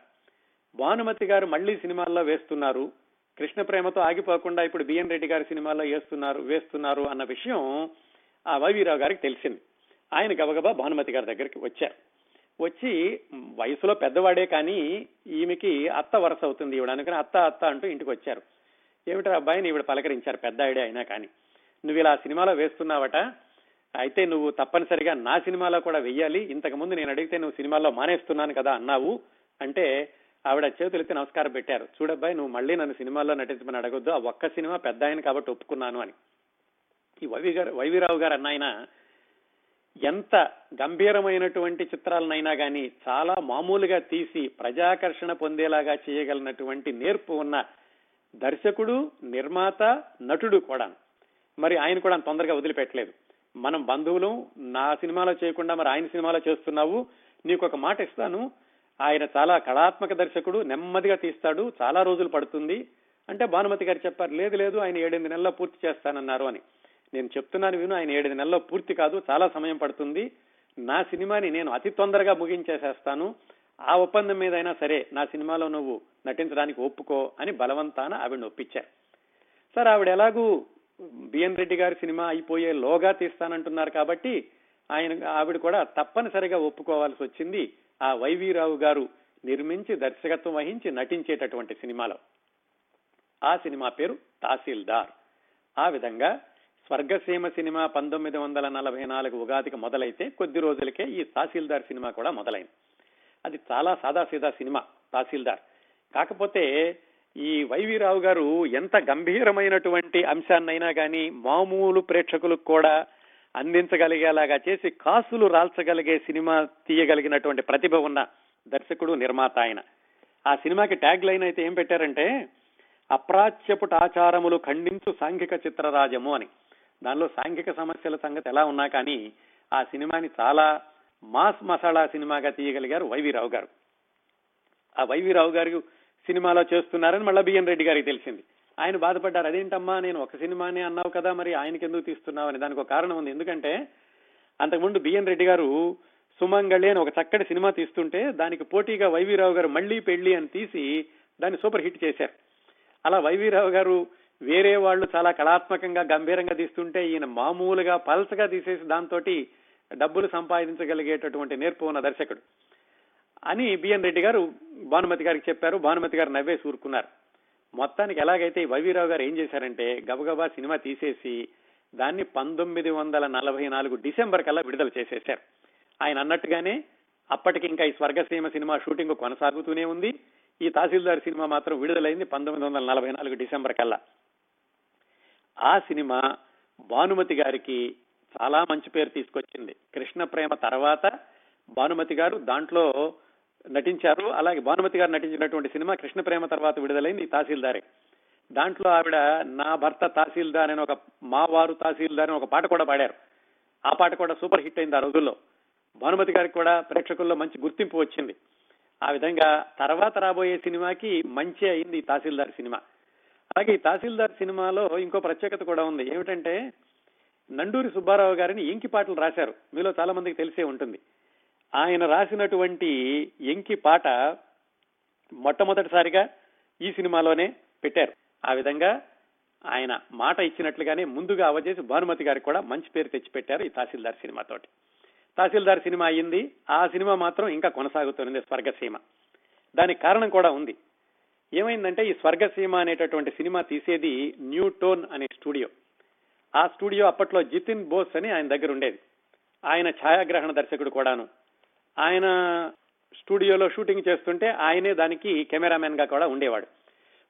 భానుమతి గారు మళ్ళీ సినిమాల్లో వేస్తున్నారు. కృష్ణ ప్రేమతో ఆగిపోకుండా ఇప్పుడు బిఎన్ రెడ్డి గారి సినిమాల్లో వేస్తున్నారు వేస్తున్నారు అన్న విషయం ఆ వైవీరావు గారికి తెలిసింది. ఆయన గబగబా భానుమతి గారి దగ్గరికి వచ్చారు. వచ్చి వయసులో పెద్దవాడే కానీ ఈమెకి అత్త వరుస అవుతుంది. ఈవిడ అనుకుని అత్త అత్త అంటూ ఇంటికి వచ్చారు. ఏమిటో అబ్బాయిని ఈవిడ పలకరించారు. పెద్ద ఆవిడే అయినా కానీ. నువ్వు ఇలా సినిమాలో వేస్తున్నావట. అయితే నువ్వు తప్పనిసరిగా నా సినిమాలో కూడా వెయ్యాలి. ఇంతకు ముందు నేను అడిగితే నువ్వు సినిమాల్లో మానేస్తున్నాను కదా అన్నావు అంటే ఆవిడ చేతులెత్తి నమస్కారం పెట్టారు. చూడబ్బాయి నువ్వు మళ్ళీ నన్ను సినిమాల్లో నటించమని అడగొద్దు. ఆ ఒక్క సినిమా పెద్ద ఆయన కాబట్టి ఒప్పుకున్నాను అని. ఈ వైవి గారు వైవిరావు గారు అన్నయన ఎంత గంభీరమైనటువంటి చిత్రాలనైనా కానీ చాలా మామూలుగా తీసి ప్రజాకర్షణ పొందేలాగా చేయగలిగినటువంటి నేర్పు ఉన్న దర్శకుడు నిర్మాత నటుడు కూడా మరి ఆయన కూడా తొందరగా వదిలిపెట్టలేదు. మనం బంధువులు నా సినిమాలో చేయకుండా మరి ఆయన సినిమాలో చేస్తున్నావు నీకు ఒక మాట ఇస్తాను. ఆయన చాలా కళాత్మక దర్శకుడు నెమ్మదిగా తీస్తాడు చాలా రోజులు పడుతుంది. అంటే భానుమతి గారు చెప్పారు లేదు లేదు ఆయన ఏడెనిమిది నెలల్లో పూర్తి చేస్తానన్నారు అని. నేను చెప్తున్నాను విను ఆయన ఏడెనిమిది నెలల్లో పూర్తి కాదు చాలా సమయం పడుతుంది. నా సినిమాని నేను అతి తొందరగా ముగించేసేస్తాను. ఆ ఒప్పందం మీదైనా సరే నా సినిమాలో నువ్వు నటించడానికి ఒప్పుకో అని బలవంతాన ఆవిడని ఒప్పించారు సార్ ఆవిడ ఎలాగూ బిఎన్ రెడ్డి గారి సినిమా అయిపోయే లోగా తీస్తానంటున్నారు కాబట్టి ఆయన ఆవిడ కూడా తప్పనిసరిగా ఒప్పుకోవాల్సి వచ్చింది ఆ వైవీరావు గారు నిర్మించి దర్శకత్వం వహించి నటించేటటువంటి సినిమాలో. ఆ సినిమా పేరు తహసీల్దార్. ఆ విధంగా స్వర్గసీమ సినిమా పంతొమ్మిది వందల నలభై నాలుగు ఉగాదికి మొదలైతే కొద్ది రోజులకే ఈ తహసీల్దార్ సినిమా కూడా మొదలైంది. అది చాలా సాదాసీదా సినిమా తహసీల్దార్. కాకపోతే ఈ వైవీరావు గారు ఎంత గంభీరమైనటువంటి అంశాన్నైనా కానీ మామూలు ప్రేక్షకులకు కూడా అందించగలిగేలాగా చేసి కాసులు రాల్చగలిగే సినిమా తీయగలిగినటువంటి ప్రతిభ ఉన్న దర్శకుడు నిర్మాత ఆయన. ఆ సినిమాకి ట్యాగ్ లైన్ అయితే ఏం పెట్టారంటే అప్రాచ్యపుట ఆచారములు ఖండించు సాంఘిక చిత్రరాజము అని. దానిలో సాంఘిక సమస్యల సంగతి ఎలా ఉన్నా కానీ ఆ సినిమాని చాలా మాస్ మసాలా సినిమాగా తీయగలిగారు వైవీరావు గారు. ఆ వైవీరావు గారు సినిమాలో చేస్తున్నారని మళ్ళీ బిఎన్ రెడ్డి గారికి తెలిసింది. ఆయన బాధపడ్డారు అదేంటమ్మా నేను ఒక సినిమానే అన్నావు కదా మరి ఆయనకి ఎందుకు తీస్తున్నావు? అని దానికి ఒక కారణం ఉంది. ఎందుకంటే అంతకుముందు బిఎన్ రెడ్డి గారు సుమంగళి అని ఒక చక్కటి సినిమా తీస్తుంటే దానికి పోటీగా వైవీరావు గారు మళ్ళీ పెళ్ళి అని తీసి దాన్ని సూపర్ హిట్ చేశారు. అలా వైవీరావు గారు వేరే వాళ్ళు చాలా కళాత్మకంగా గంభీరంగా తీస్తుంటే ఈయన మామూలుగా పల్సగా తీసేసి దాంతో డబ్బులు సంపాదించగలిగేటటువంటి నేర్పు ఉన్న దర్శకుడు. అని బిఎన్ రెడ్డి గారు భానుమతి గారికి చెప్పారు. భానుమతి గారు నవ్వే ఊరుకున్నారు మొత్తానికి ఎలాగైతే వైవీరావు గారు ఏం చేశారంటే గబగబా సినిమా తీసేసి దాన్ని పంతొమ్మిది వందల నలభై నాలుగు డిసెంబర్ కల్లా విడుదల చేసేశారు. ఆయన అన్నట్టుగానే అప్పటికి ఇంకా ఈ స్వర్గసీమ సినిమా షూటింగ్ కొనసాగుతూనే ఉంది. ఈ తహసీల్దార్ సినిమా మాత్రం విడుదలైంది పంతొమ్మిది వందల నలభై నాలుగు డిసెంబర్ కల్లా. ఆ సినిమా భానుమతి గారికి చాలా మంచి పేరు తీసుకొచ్చింది. కృష్ణ ప్రేమ తర్వాత భానుమతి గారు దాంట్లో నటించారు. అలాగే భానుమతి గారు నటించినటువంటి సినిమా కృష్ణ ప్రేమ తర్వాత విడుదలైంది తహసీల్దారే. దాంట్లో ఆవిడ నా భర్త తహసీల్దార్ అని ఒక మా వారు తహసీల్దార్ అని ఒక పాట కూడా పాడారు. ఆ పాట కూడా సూపర్ హిట్ అయింది ఆ రోజుల్లో. భానుమతి గారికి కూడా ప్రేక్షకుల్లో మంచి గుర్తింపు వచ్చింది. ఆ విధంగా తర్వాత రాబోయే సినిమాకి మంచి అయింది ఈ తహసీల్దార్ సినిమా. అలాగే ఈ తహసీల్దార్ సినిమాలో ఇంకో ప్రత్యేకత కూడా ఉంది. ఏమిటంటే నండూరి సుబ్బారావు గారిని ఇంకి పాటలు రాశారు. మీలో చాలా మందికి తెలిసే ఉంటుంది. ఆయన రాసినటువంటి ఎంకి పాట మొట్టమొదటిసారిగా ఈ సినిమాలోనే పెట్టారు. ఆ విధంగా ఆయన మాట ఇచ్చినట్లుగానే ముందుగా అవజేసి భానుమతి గారికి కూడా మంచి పేరు తెచ్చిపెట్టారు ఈ తహసీల్దార్ సినిమాతోటి తహసీల్దార్ సినిమా అయ్యింది. ఆ సినిమా మాత్రం ఇంకా కొనసాగుతుంది స్వర్గసీమ. దానికి కారణం కూడా ఉంది. ఏమైందంటే ఈ స్వర్గసీమ అనేటటువంటి సినిమా తీసేది న్యూ టోన్ అనే స్టూడియో. ఆ స్టూడియో అప్పట్లో జితిన్ బోస్ అని ఆయన దగ్గర ఉండేది. ఆయన ఛాయాగ్రహణ దర్శకుడు కూడాను. ఆయన స్టూడియోలో షూటింగ్ చేస్తుంటే ఆయనే దానికి కెమెరామెన్గా కూడా ఉండేవాడు.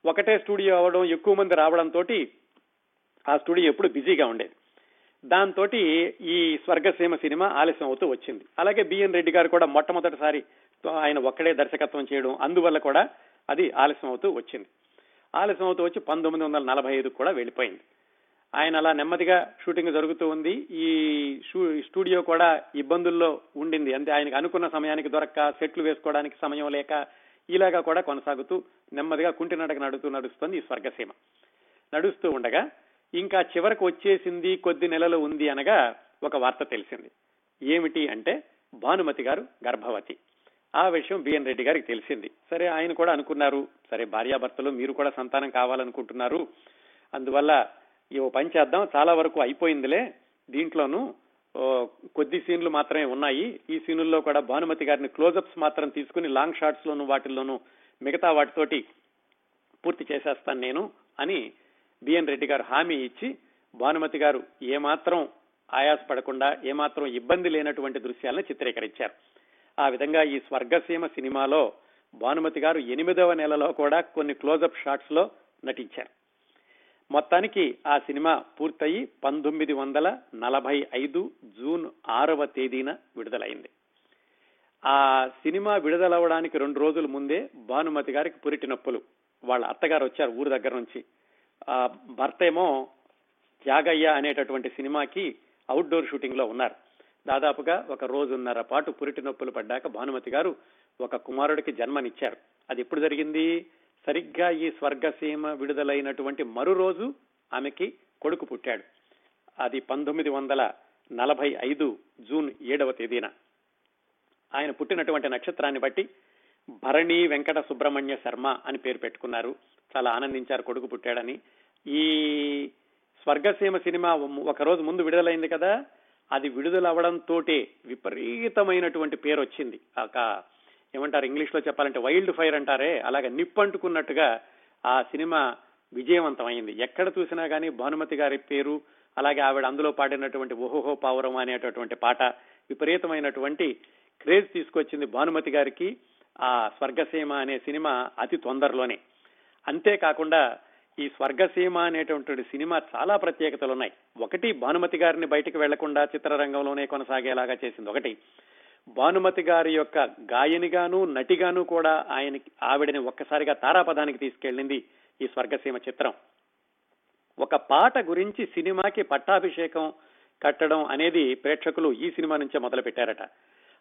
ఒకటే స్టూడియో అవ్వడం ఎక్కువ మంది రావడంతో ఆ స్టూడియో ఎప్పుడు బిజీగా ఉండేది. దాంతో ఈ స్వర్గసీమ సినిమా ఆలస్యం అవుతూ వచ్చింది. అలాగే బిఎన్ రెడ్డి గారు కూడా మొట్టమొదటిసారి ఆయన ఒక్కడే దర్శకత్వం చేయడం అందువల్ల కూడా అది ఆలస్యం అవుతూ వచ్చింది. ఆలస్యం అవుతూ వచ్చి పంతొమ్మిది వందల నలభై ఐదు కూడా వెళ్ళిపోయింది. ఆయన అలా నెమ్మదిగా షూటింగ్ జరుగుతూ ఉంది. ఈ స్టూడియో కూడా ఇబ్బందుల్లో ఉండింది. అంటే ఆయనకు అనుకున్న సమయానికి దొరక్క సెట్లు వేసుకోవడానికి సమయం లేక ఇలాగా కూడా కొనసాగుతూ నెమ్మదిగా కుంటి నడక నడుతూ నడుస్తుంది ఈ స్వర్గసీమ. నడుస్తూ ఉండగా ఇంకా చివరకు వచ్చేసింది కొద్ది నెలలు ఉంది అనగా ఒక వార్త తెలిసింది. ఏమిటి అంటే భానుమతి గారు గర్భవతి. ఆ విషయం బిఎన్ రెడ్డి గారికి తెలిసింది. సరే ఆయన కూడా అనుకున్నారు. సరే భార్యాభర్తలు మీరు కూడా సంతానం కావాలనుకుంటున్నారు. అందువల్ల ఈ పని చేద్దాం చాలా వరకు అయిపోయిందిలే. దీంట్లోనూ కొద్ది సీన్లు మాత్రమే ఉన్నాయి. ఈ సీనుల్లో కూడా భానుమతి గారిని క్లోజప్స్ మాత్రం తీసుకుని లాంగ్ షాట్స్ లోను వాటిల్లోనూ మిగతా వాటితోటి పూర్తి చేసేస్తాను నేను అని బిఎన్ రెడ్డి గారు హామీ ఇచ్చి భానుమతి గారు ఏమాత్రం ఆయాసపడకుండా ఏమాత్రం ఇబ్బంది లేనటువంటి దృశ్యాలను చిత్రీకరించారు. ఆ విధంగా ఈ స్వర్గసీమ సినిమాలో భానుమతి గారు ఎనిమిదవ నెలలో కూడా కొన్ని క్లోజప్ షాట్స్లో నటించారు. మొత్తానికి ఆ సినిమా పూర్తయి పంతొమ్మిది వందల నలభై ఐదు జూన్ ఆరవ తేదీన విడుదలైంది. ఆ సినిమా విడుదలవడానికి రెండు రోజుల ముందే భానుమతి గారికి పురిటి నొప్పులు. వాళ్ళ అత్తగారు వచ్చారు ఊరు దగ్గర నుంచి. ఆ భర్త ఏమో త్యాగయ్య అనేటటువంటి సినిమాకి అవుట్డోర్ షూటింగ్లో ఉన్నారు. దాదాపుగా ఒక రోజున్నర పాటు పురిటి నొప్పులు పడ్డాక భానుమతి గారు ఒక కుమారుడికి జన్మనిచ్చారు. అది ఎప్పుడు జరిగింది? సరిగ్గా ఈ స్వర్గసీమ విడుదలైనటువంటి మరో రోజు ఆమెకి కొడుకు పుట్టాడు. అది పంతొమ్మిది వందల నలభై ఐదు జూన్ ఏడవ తేదీన. ఆయన పుట్టినటువంటి నక్షత్రాన్ని బట్టి భరణి వెంకట సుబ్రహ్మణ్య శర్మ అని పేరు పెట్టుకున్నారు. చాలా ఆనందించారు కొడుకు పుట్టాడని. ఈ స్వర్గసీమ సినిమా ఒక రోజు ముందు విడుదలైంది కదా అది విడుదలవడంతో విపరీతమైనటువంటి పేరు వచ్చింది ఒక ఏమంటారు ఇంగ్లీష్లో చెప్పాలంటే వైల్డ్ ఫైర్ అంటారే అలాగే నిప్పంటుకున్నట్టుగా ఆ సినిమా విజయవంతమైంది. ఎక్కడ చూసినా కానీ భానుమతి గారి పేరు అలాగే ఆవిడ అందులో పాడినటువంటి ఓహోహో పావురం అనేటటువంటి పాట విపరీతమైనటువంటి క్రేజ్ తీసుకొచ్చింది భానుమతి గారికి ఆ స్వర్గసీమ అనే సినిమా అతి తొందరలోనే. అంతేకాకుండా ఈ స్వర్గసీమ అనేటువంటి సినిమా చాలా ప్రత్యేకతలు ఉన్నాయి ఒకటి భానుమతి గారిని బయటకు వెళ్ళకుండా చిత్రరంగంలోనే కొనసాగేలాగా చేసింది. ఒకటి భానుమతి గారి యొక్క గాయనిగాను నటిగాను కూడా ఆయనకి ఆవిడని ఒక్కసారిగా తారాపదానికి తీసుకెళ్ళింది ఈ స్వర్గసీమ చిత్రం. ఒక పాట గురించి సినిమాకి పట్టాభిషేకం కట్టడం అనేది ప్రేక్షకులు ఈ సినిమా నుంచే మొదలు పెట్టారట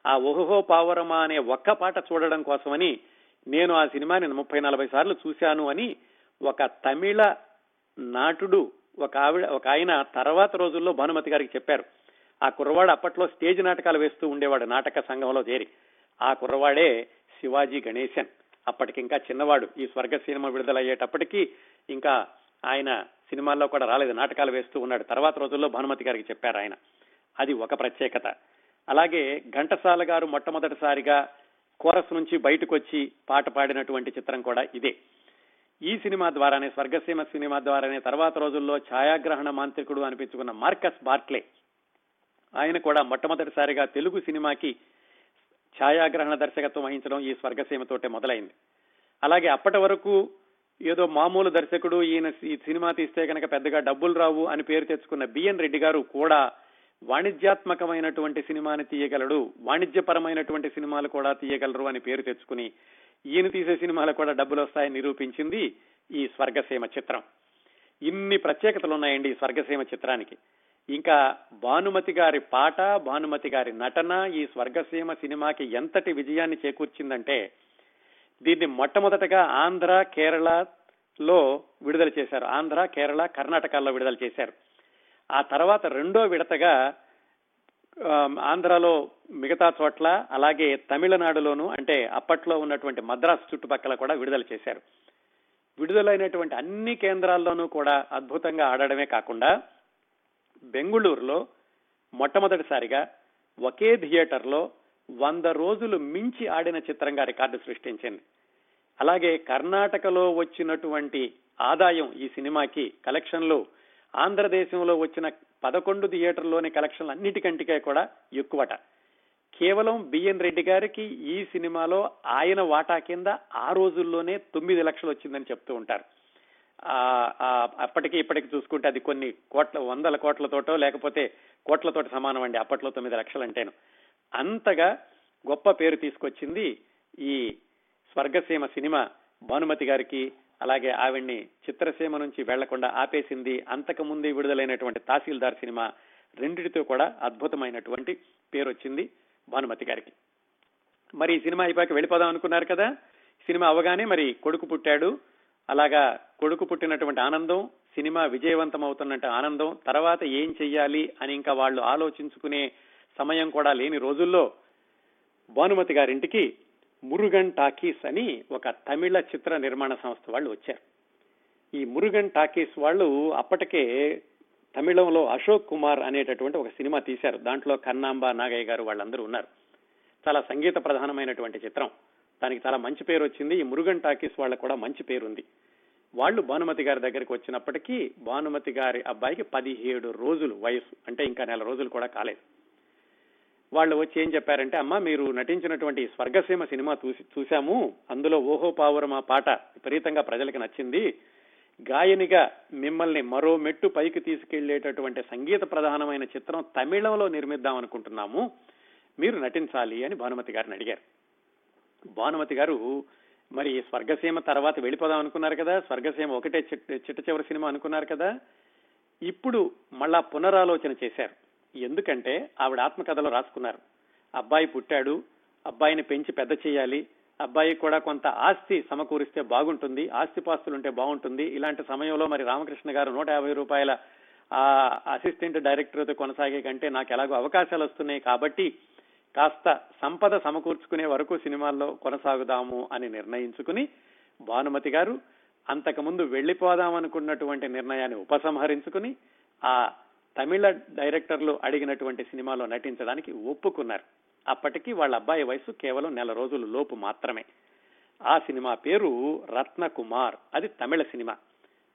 ఆ ఓహో పావరమా అనే ఒక్క పాట చూడడం కోసమని నేను ఆ సినిమాని ముప్పై నలభై సార్లు చూశాను అని ఒక తమిళ నాటుడు ఒక ఆవిడ ఒక ఆయన తర్వాత రోజుల్లో భానుమతి గారికి చెప్పారు. ఆ కుర్రవాడు అప్పట్లో స్టేజ్ నాటకాలు వేస్తూ ఉండేవాడు నాటక సంఘంలో చేరి. ఆ కుర్రవాడే శివాజీ గణేశన్. అప్పటికి ఇంకా చిన్నవాడు. ఈ స్వర్గ సినిమా విడుదలయ్యేటప్పటికీ ఇంకా ఆయన సినిమాల్లో కూడా రాలేదు నాటకాలు వేస్తూ ఉన్నాడు. తర్వాత రోజుల్లో భానుమతి గారికి చెప్పారు ఆయన. అది ఒక ప్రత్యేకత. అలాగే ఘంటసాల గారు మొట్టమొదటిసారిగా కోరస్ నుంచి బయటకు వచ్చి పాట పాడినటువంటి చిత్రం కూడా ఇదే. ఈ సినిమా ద్వారానే స్వర్గసీమ సినిమా ద్వారానే తర్వాత రోజుల్లో ఛాయాగ్రహణ మాంత్రికుడు అనిపించుకున్న మార్కస్ బార్క్లే ఆయన కూడా మొట్టమొదటిసారిగా తెలుగు సినిమాకి ఛాయాగ్రహణ దర్శకత్వం వహించడం ఈ స్వర్గసీమతోటే మొదలైంది. అలాగే అప్పటి వరకు ఏదో మామూలు దర్శకుడు ఈయన ఈ సినిమా తీస్తే కనుక పెద్దగా డబ్బులు రావు అని పేరు తెచ్చుకున్న బిఎన్ రెడ్డి గారు కూడా వాణిజ్యాత్మకమైనటువంటి సినిమాని తీయగలడు వాణిజ్యపరమైనటువంటి సినిమాలు కూడా తీయగలరు అని పేరు తెచ్చుకుని ఈయన తీసే సినిమాలు కూడా డబ్బులు వస్తాయని నిరూపించింది ఈ స్వర్గసీమ చిత్రం. ఇన్ని ప్రత్యేకతలు ఉన్నాయండి ఈ స్వర్గసీమ చిత్రానికి. ఇంకా భానుమతి గారి పాట భానుమతి గారి నటన ఈ స్వర్గసీమ సినిమాకి ఎంతటి విజయాన్ని చేకూర్చిందంటే దీన్ని మొట్టమొదటగా ఆంధ్ర కేరళలో విడుదల చేశారు. ఆంధ్ర కేరళ కర్ణాటకలో విడుదల చేశారు. ఆ తర్వాత రెండో విడతగా ఆంధ్రాలో మిగతా చోట్ల అలాగే తమిళనాడులోను అంటే అప్పట్లో ఉన్నటువంటి మద్రాసు చుట్టుపక్కల కూడా విడుదల చేశారు. విడుదలైనటువంటి అన్ని కేంద్రాల్లోనూ కూడా అద్భుతంగా ఆడడమే కాకుండా బెంగుళూరులో మొట్టమొదటిసారిగా ఒకే థియేటర్లో వంద రోజులు మించి ఆడిన చిత్రంగా రికార్డు సృష్టించింది. అలాగే కర్ణాటకలో వచ్చినటువంటి ఆదాయం ఈ సినిమాకి కలెక్షన్లు ఆంధ్రదేశంలో వచ్చిన పదకొండు థియేటర్లోని కలెక్షన్లు అన్నిటికంటికే కూడా ఎక్కువట. కేవలం బిఎన్ రెడ్డి గారికి ఈ సినిమాలో ఆయన వాటా కింద ఆ రోజుల్లోనే తొమ్మిది లక్షలు వచ్చిందని చెప్తూ ఉంటారు. అప్పటికి ఇప్పటికి చూసుకుంటే అది కొన్ని కోట్ల వందల కోట్లతోటో లేకపోతే కోట్లతోటి సమానం అండి అప్పట్లో తొమ్మిది లక్షలు అంటేను అంతగా గొప్ప పేరు తీసుకొచ్చింది ఈ స్వర్గసీమ సినిమా భానుమతి గారికి అలాగే ఆవిడ్ని చిత్రసీమ నుంచి వెళ్ళకుండా ఆపేసింది అంతకుముందే విడుదలైనటువంటి తహసీల్దార్ సినిమా రెండిటితో కూడా అద్భుతమైనటువంటి పేరు వచ్చింది భానుమతి గారికి. మరి ఈ సినిమా అయిపోయాక వెళ్ళిపోదాం అనుకున్నారు కదా? సినిమా అవగానే మరి కొడుకు పుట్టాడు అలాగా కొడుకు పుట్టినటువంటి ఆనందం సినిమా విజయవంతం అవుతున్నట్టు ఆనందం తర్వాత ఏం చెయ్యాలి అని ఇంకా వాళ్ళు ఆలోచించుకునే సమయం కూడా లేని రోజుల్లో భానుమతి గారింటికి మురుగన్ టాకీస్ అని ఒక తమిళ చిత్ర నిర్మాణ సంస్థ వాళ్ళు వచ్చారు. ఈ మురుగన్ టాకీస్ వాళ్ళు అప్పటికే తమిళంలో అశోక్ కుమార్ అనేటటువంటి ఒక సినిమా తీశారు. దాంట్లో కన్నాంబ నాగయ్య గారు వాళ్ళందరూ ఉన్నారు. చాలా సంగీత ప్రధానమైనటువంటి చిత్రం. దానికి చాలా మంచి పేరు వచ్చింది. ఈ మురుగన్ టాకీస్ వాళ్ళకు కూడా మంచి పేరు ఉంది వాళ్ళు భానుమతి గారి దగ్గరికి వచ్చినప్పటికీ భానుమతి గారి అబ్బాయికి పదిహేడు రోజులు వయసు. అంటే ఇంకా నెల రోజులు కూడా కాలేదు. వాళ్ళు వచ్చి ఏం చెప్పారంటే అమ్మ మీరు నటించినటువంటి స్వర్గసీమ సినిమా చూసి చూశాము. అందులో ఓహో పావురం ఆ పాట విపరీతంగా ప్రజలకు నచ్చింది. గాయనిగా మిమ్మల్ని మరో మెట్టు పైకి తీసుకెళ్ళేటటువంటి సంగీత ప్రధానమైన చిత్రం తమిళంలో నిర్మిద్దాం అనుకుంటున్నాము. మీరు నటించాలి అని భానుమతి గారిని అడిగారు. భానుమతి గారు మరి స్వర్గసీమ తర్వాత వెళ్ళిపోదాం అనుకున్నారు కదా స్వర్గసీమ ఒకటే చిట్ట చివరి సినిమా అనుకున్నారు కదా ఇప్పుడు మళ్ళా పునరాలోచన చేశారు. ఎందుకంటే ఆవిడ ఆత్మకథలో రాసుకున్నారు. అబ్బాయి పుట్టాడు అబ్బాయిని పెంచి పెద్ద చేయాలి అబ్బాయి కూడా కొంత ఆస్తి సమకూరిస్తే బాగుంటుంది ఆస్తి పాస్తులుంటే బాగుంటుంది. ఇలాంటి సమయంలో మరి రామకృష్ణ గారు నూట యాభై రూపాయల ఆ అసిస్టెంట్ డైరెక్టర్తో కొనసాగే కంటే నాకు ఎలాగో అవకాశాలు వస్తున్నాయి కాబట్టి కాస్త సంపద సమకూర్చుకునే వరకు సినిమాల్లో కొనసాగుదాము అని నిర్ణయించుకుని భానుమతి గారు అంతకుముందు వెళ్ళిపోదామనుకున్నటువంటి నిర్ణయాన్ని ఉపసంహరించుకుని ఆ తమిళ డైరెక్టర్లు అడిగినటువంటి సినిమాలో నటించడానికి ఒప్పుకున్నారు. అప్పటికి వాళ్ళ అబ్బాయి వయసు కేవలం నెల రోజుల లోపు మాత్రమే. ఆ సినిమా పేరు రత్న కుమార్ అది తమిళ సినిమా.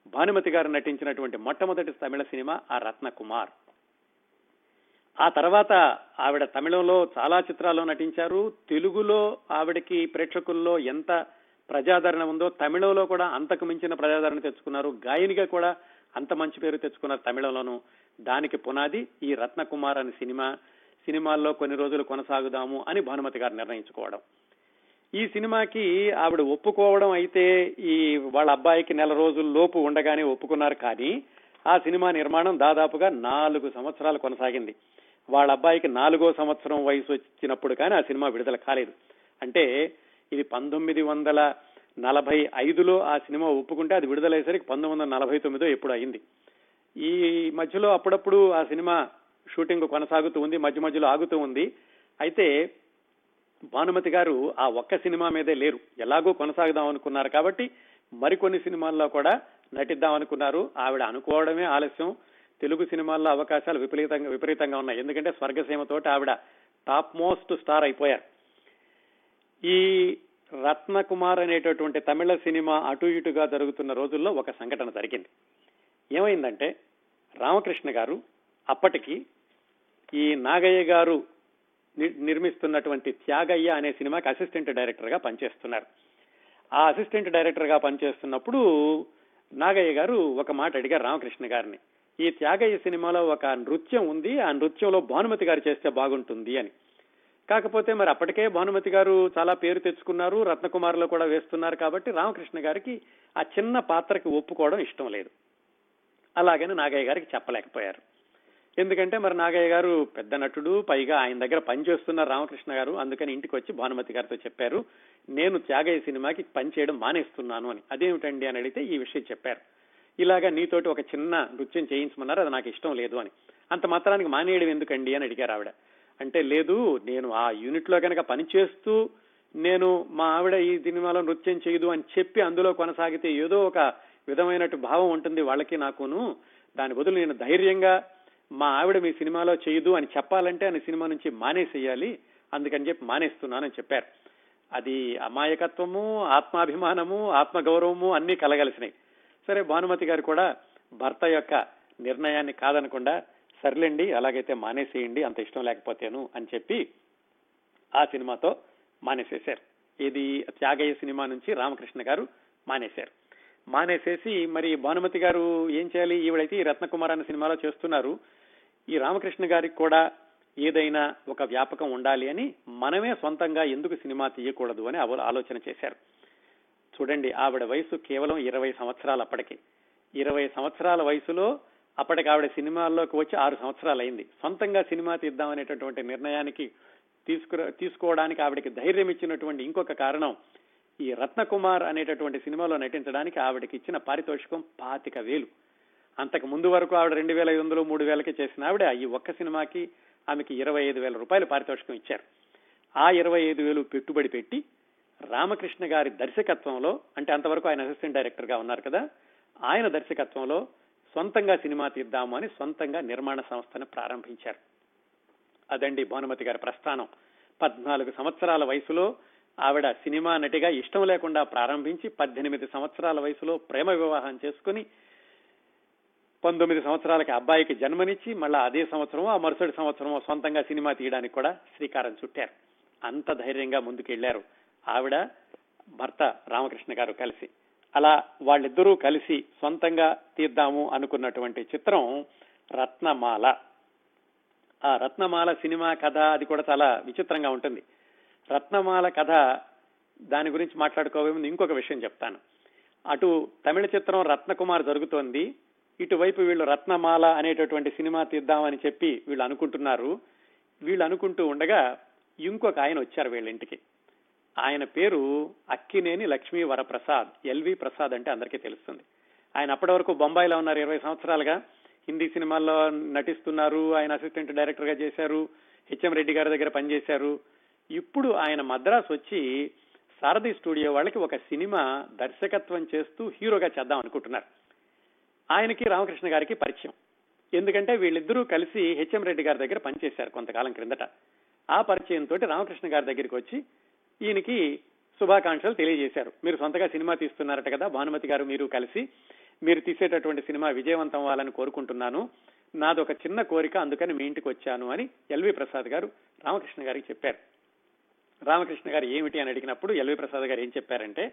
భానుమతి గారు నటించినటువంటి మొట్టమొదటి తమిళ సినిమా ఆ రత్న కుమార్ ఆ తర్వాత ఆవిడ తమిళంలో చాలా చిత్రాల్లో నటించారు. తెలుగులో ఆవిడకి ప్రేక్షకుల్లో ఎంత ప్రజాదరణ ఉందో తమిళంలో కూడా అంతకు మించిన ప్రజాదరణ తెచ్చుకున్నారు. గాయనిగా కూడా అంత మంచి పేరు తెచ్చుకున్నారు తమిళంలోనూ దానికి పునాది ఈ రత్నకుమార్ అనే సినిమా సినిమాల్లో కొన్ని రోజులు కొనసాగుదాము అని భానుమతి గారు నిర్ణయించుకోవడం. ఈ సినిమాకి ఆవిడ ఒప్పుకోవడం అయితే ఈ వాళ్ళ అబ్బాయికి నెల రోజుల లోపు ఉండగానే ఒప్పుకున్నారు కానీ ఆ సినిమా నిర్మాణం దాదాపుగా నాలుగు సంవత్సరాలు కొనసాగింది. వాళ్ళ అబ్బాయికి నాలుగో సంవత్సరం వయసు వచ్చినప్పుడు కానీ ఆ సినిమా విడుదల కాలేదు. అంటే ఇది పంతొమ్మిది వందల నలభై ఐదులో ఆ సినిమా ఒప్పుకుంటే అది విడుదలయ్యేసరికి పంతొమ్మిది వందల నలభై తొమ్మిదో ఎప్పుడు అయింది. ఈ మధ్యలో అప్పుడప్పుడు ఆ సినిమా షూటింగ్ కొనసాగుతూ ఉంది మధ్య మధ్యలో ఆగుతూ ఉంది. అయితే భానుమతి గారు ఆ ఒక్క సినిమా మీదే లేరు. ఎలాగో కొనసాగుదాం అనుకున్నారు కాబట్టి మరికొన్ని సినిమాల్లో కూడా నటిద్దాం అనుకున్నారు. ఆవిడ అనుకోవడమే ఆలస్యం. తెలుగు సినిమాల్లో అవకాశాలు విపరీతంగా విపరీతంగా ఉన్నాయి. ఎందుకంటే స్వర్గసీమతోటి ఆవిడ టాప్ మోస్ట్ స్టార్ అయిపోయారు. ఈ రత్నకుమార్ అనేటటువంటి తమిళ సినిమా అటు ఇటుగా జరుగుతున్న రోజుల్లో ఒక సంఘటన జరిగింది. ఏమైందంటే రామకృష్ణ గారు అప్పటికి ఈ నాగయ్య గారు నిర్మిస్తున్నటువంటి త్యాగయ్య అనే సినిమాకి అసిస్టెంట్ డైరెక్టర్గా పనిచేస్తున్నారు. ఆ అసిస్టెంట్ డైరెక్టర్గా పనిచేస్తున్నప్పుడు నాగయ్య గారు ఒక మాట అడిగారు రామకృష్ణ గారిని. ఈ త్యాగయ్య సినిమాలో ఒక నృత్యం ఉంది. ఆ నృత్యంలో భానుమతి గారు చేస్తే బాగుంటుంది అని. కాకపోతే మరి అప్పటికే భానుమతి గారు చాలా పేరు తెచ్చుకున్నారు. రత్నకుమార్లో కూడా వేస్తున్నారు కాబట్టి రామకృష్ణ గారికి ఆ చిన్న పాత్రకి ఒప్పుకోవడం ఇష్టం లేదు. అలాగని నాగయ్య గారికి చెప్పలేకపోయారు. ఎందుకంటే మరి నాగయ్య గారు పెద్ద నటుడు పైగా ఆయన దగ్గర పనిచేస్తున్న రామకృష్ణ గారు. అందుకని ఇంటికి వచ్చి భానుమతి గారితో చెప్పారు నేను త్యాగయ్య సినిమాకి పనిచేయడం మానేస్తున్నాను అని. అదేమిటండి అని అడిగితే ఈ విషయం చెప్పారు. ఇలాగా నీతోటి ఒక చిన్న నృత్యం చేయించమన్నారు అది నాకు ఇష్టం లేదు అని. అంత మాత్రానికి మానేయడం ఎందుకండి అని అడిగారు ఆవిడ. అంటే లేదు నేను ఆ యూనిట్లో కనుక పనిచేస్తూ నేను మా ఆవిడ ఈ సినిమాలో నృత్యం చేయదు అని చెప్పి అందులో కొనసాగితే ఏదో ఒక విధమైనట్టు భావం ఉంటుంది వాళ్ళకి నాకును. దాని బదులు నేను ధైర్యంగా మా ఆవిడ మీ సినిమాలో చేయదు అని చెప్పాలంటే ఆయన సినిమా నుంచి మానేసేయాలి అందుకని చెప్పి మానేస్తున్నానని చెప్పారు. అది అమాయకత్వము ఆత్మాభిమానము ఆత్మగౌరవము అన్ని కలగలిసినాయి. సరే భానుమతి గారు కూడా భర్త యొక్క నిర్ణయాన్ని కాదనకుండా సర్లేండి అలాగైతే మానేసేయండి అంత ఇష్టం లేకపోతేను అని చెప్పి ఆ సినిమాతో మానేసేశారు. ఇది త్యాగయ్య సినిమా నుంచి రామకృష్ణ గారు మానేశారు. మానేసేసి మరి భానుమతి గారు ఏం చేయాలి? ఈవిడైతే ఈ రత్నకుమార్ అనే సినిమాలో చేస్తున్నారు. ఈ రామకృష్ణ గారికి కూడా ఏదైనా ఒక వ్యాపకం ఉండాలి అని మనమే సొంతంగా ఎందుకు సినిమా తీయకూడదు అని ఆలోచన చేశారు. చూడండి ఆవిడ వయసు కేవలం ఇరవై సంవత్సరాలు అప్పటికి. ఇరవై సంవత్సరాల వయసులో అప్పటికి ఆవిడ సినిమాల్లోకి వచ్చి ఆరు సంవత్సరాలు అయింది సొంతంగా సినిమా తీద్దామనేటటువంటి నిర్ణయానికి తీసుకు తీసుకోవడానికి ఆవిడకి ధైర్యం ఇచ్చినటువంటి ఇంకొక కారణం ఈ రత్నకుమార్ అనేటటువంటి సినిమాలో నటించడానికి ఆవిడకి ఇచ్చిన పారితోషికం పాతిక వేలు. అంతకు ముందు వరకు ఆవిడ రెండు వేల ఐదు వందలు మూడు వేలకి చేసిన ఆవిడ ఈ ఒక్క సినిమాకి ఆమెకి ఇరవై ఐదు వేల రూపాయలు పారితోషికం ఇచ్చారు. ఆ ఇరవై ఐదు వేలు పెట్టుబడి పెట్టి రామకృష్ణ గారి దర్శకత్వంలో అంటే అంతవరకు ఆయన అసిస్టెంట్ డైరెక్టర్గా ఉన్నారు కదా ఆయన దర్శకత్వంలో సొంతంగా సినిమా తీద్దాము అని సొంతంగా నిర్మాణ సంస్థను ప్రారంభించారు. అదండి భానుమతి గారి ప్రస్థానం. పద్నాలుగు సంవత్సరాల వయసులో ఆవిడ సినిమా నటిగా ఇష్టం లేకుండా ప్రారంభించి పద్దెనిమిది సంవత్సరాల వయసులో ప్రేమ వివాహం చేసుకుని పంతొమ్మిది సంవత్సరాలకి అబ్బాయికి జన్మనిచ్చి మళ్ళా అదే సంవత్సరం ఆ మరుసటి సంవత్సరం సొంతంగా సినిమా తీయడానికి కూడా శ్రీకారం చుట్టారు. అంత ధైర్యంగా ముందుకెళ్ళారు. ఆవిడ భర్త రామకృష్ణ గారు కలిసి. అలా వాళ్ళిద్దరూ కలిసి సొంతంగా తీద్దాము అనుకున్నటువంటి చిత్రం రత్నమాల. ఆ రత్నమాల సినిమా కథ అది కూడా చాలా విచిత్రంగా ఉంటుంది. రత్నమాల కథ దాని గురించి మాట్లాడుకోవే ఇంకొక విషయం చెప్తాను. అటు తమిళ చిత్రం రత్నకుమార్ జరుగుతోంది. ఇటువైపు వీళ్ళు రత్నమాల అనేటటువంటి సినిమా తీద్దామని చెప్పి వీళ్ళు అనుకుంటున్నారు. వీళ్ళు అనుకుంటూ ఉండగా ఇంకొక ఆయన వచ్చారు వీళ్ళ ఇంటికి. ఆయన పేరు అక్కినేని లక్ష్మీ వరప్రసాద్ ఎల్వి ప్రసాద్ అంటే అందరికీ తెలుస్తుంది. ఆయన అప్పటి వరకు బొంబాయిలో ఉన్నారు ఇరవై సంవత్సరాలుగా. హిందీ సినిమాల్లో నటిస్తున్నారు ఆయన అసిస్టెంట్ డైరెక్టర్గా చేశారు హెచ్ఎం రెడ్డి గారి దగ్గర పనిచేశారు. ఇప్పుడు ఆయన మద్రాసు వచ్చి సారథి స్టూడియో వాళ్ళకి ఒక సినిమా దర్శకత్వం చేస్తూ హీరోగా చేద్దాం అనుకుంటున్నారు. ఆయనకి రామకృష్ణ గారికి పరిచయం. ఎందుకంటే వీళ్ళిద్దరూ కలిసి హెచ్ఎం రెడ్డి గారి దగ్గర పనిచేశారు కొంతకాలం క్రిందట. ఆ పరిచయంతో రామకృష్ణ గారి దగ్గరికి వచ్చి ఈయనకి శుభాకాంక్షలు తెలియజేశారు. మీరు సొంతగా సినిమా తీస్తున్నారట కదా భానుమతి గారు మీరు కలిసి మీరు తీసేటటువంటి సినిమా విజయవంతం అవ్వాలని కోరుకుంటున్నాను. నాదొక చిన్న కోరిక అందుకని మీ ఇంటికి వచ్చాను అని ఎల్వి ప్రసాద్ గారు రామకృష్ణ గారికి చెప్పారు. రామకృష్ణ గారు ఏమిటి అని అడిగినప్పుడు ఎల్వి ప్రసాద్ గారు ఏం చెప్పారంటే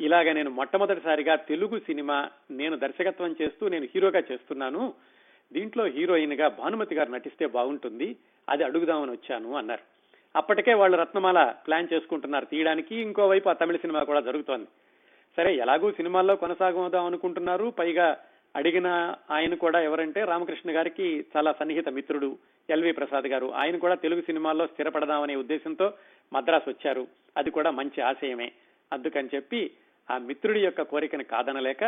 ఇలాగ నేను మొట్టమొదటిసారిగా తెలుగు సినిమా నేను దర్శకత్వం చేస్తూ నేను హీరోగా చేస్తున్నాను. దీంట్లో హీరోయిన్గా భానుమతి గారు నటిస్తే బాగుంటుంది. అది అడుగుదామని వచ్చాను అన్నారు. అప్పటికే వాళ్ళు రత్నమాల ప్లాన్ చేసుకుంటున్నారు. తీయడానికి ఇంకోవైపు ఆ తమిళ సినిమా కూడా జరుగుతోంది. సరే ఎలాగూ సినిమాల్లో కొనసాగుదాం అనుకుంటున్నారు. పైగా అడిగిన ఆయన కూడా ఎవరంటే రామకృష్ణ గారికి చాలా సన్నిహిత మిత్రుడు ఎల్వి ప్రసాద్ గారు. ఆయన కూడా తెలుగు సినిమాల్లో స్థిరపడదామనే ఉద్దేశంతో మద్రాసు వచ్చారు. అది కూడా మంచి ఆశయమే. అందుకని చెప్పి ఆ మిత్రుడి యొక్క కోరికను కాదనలేక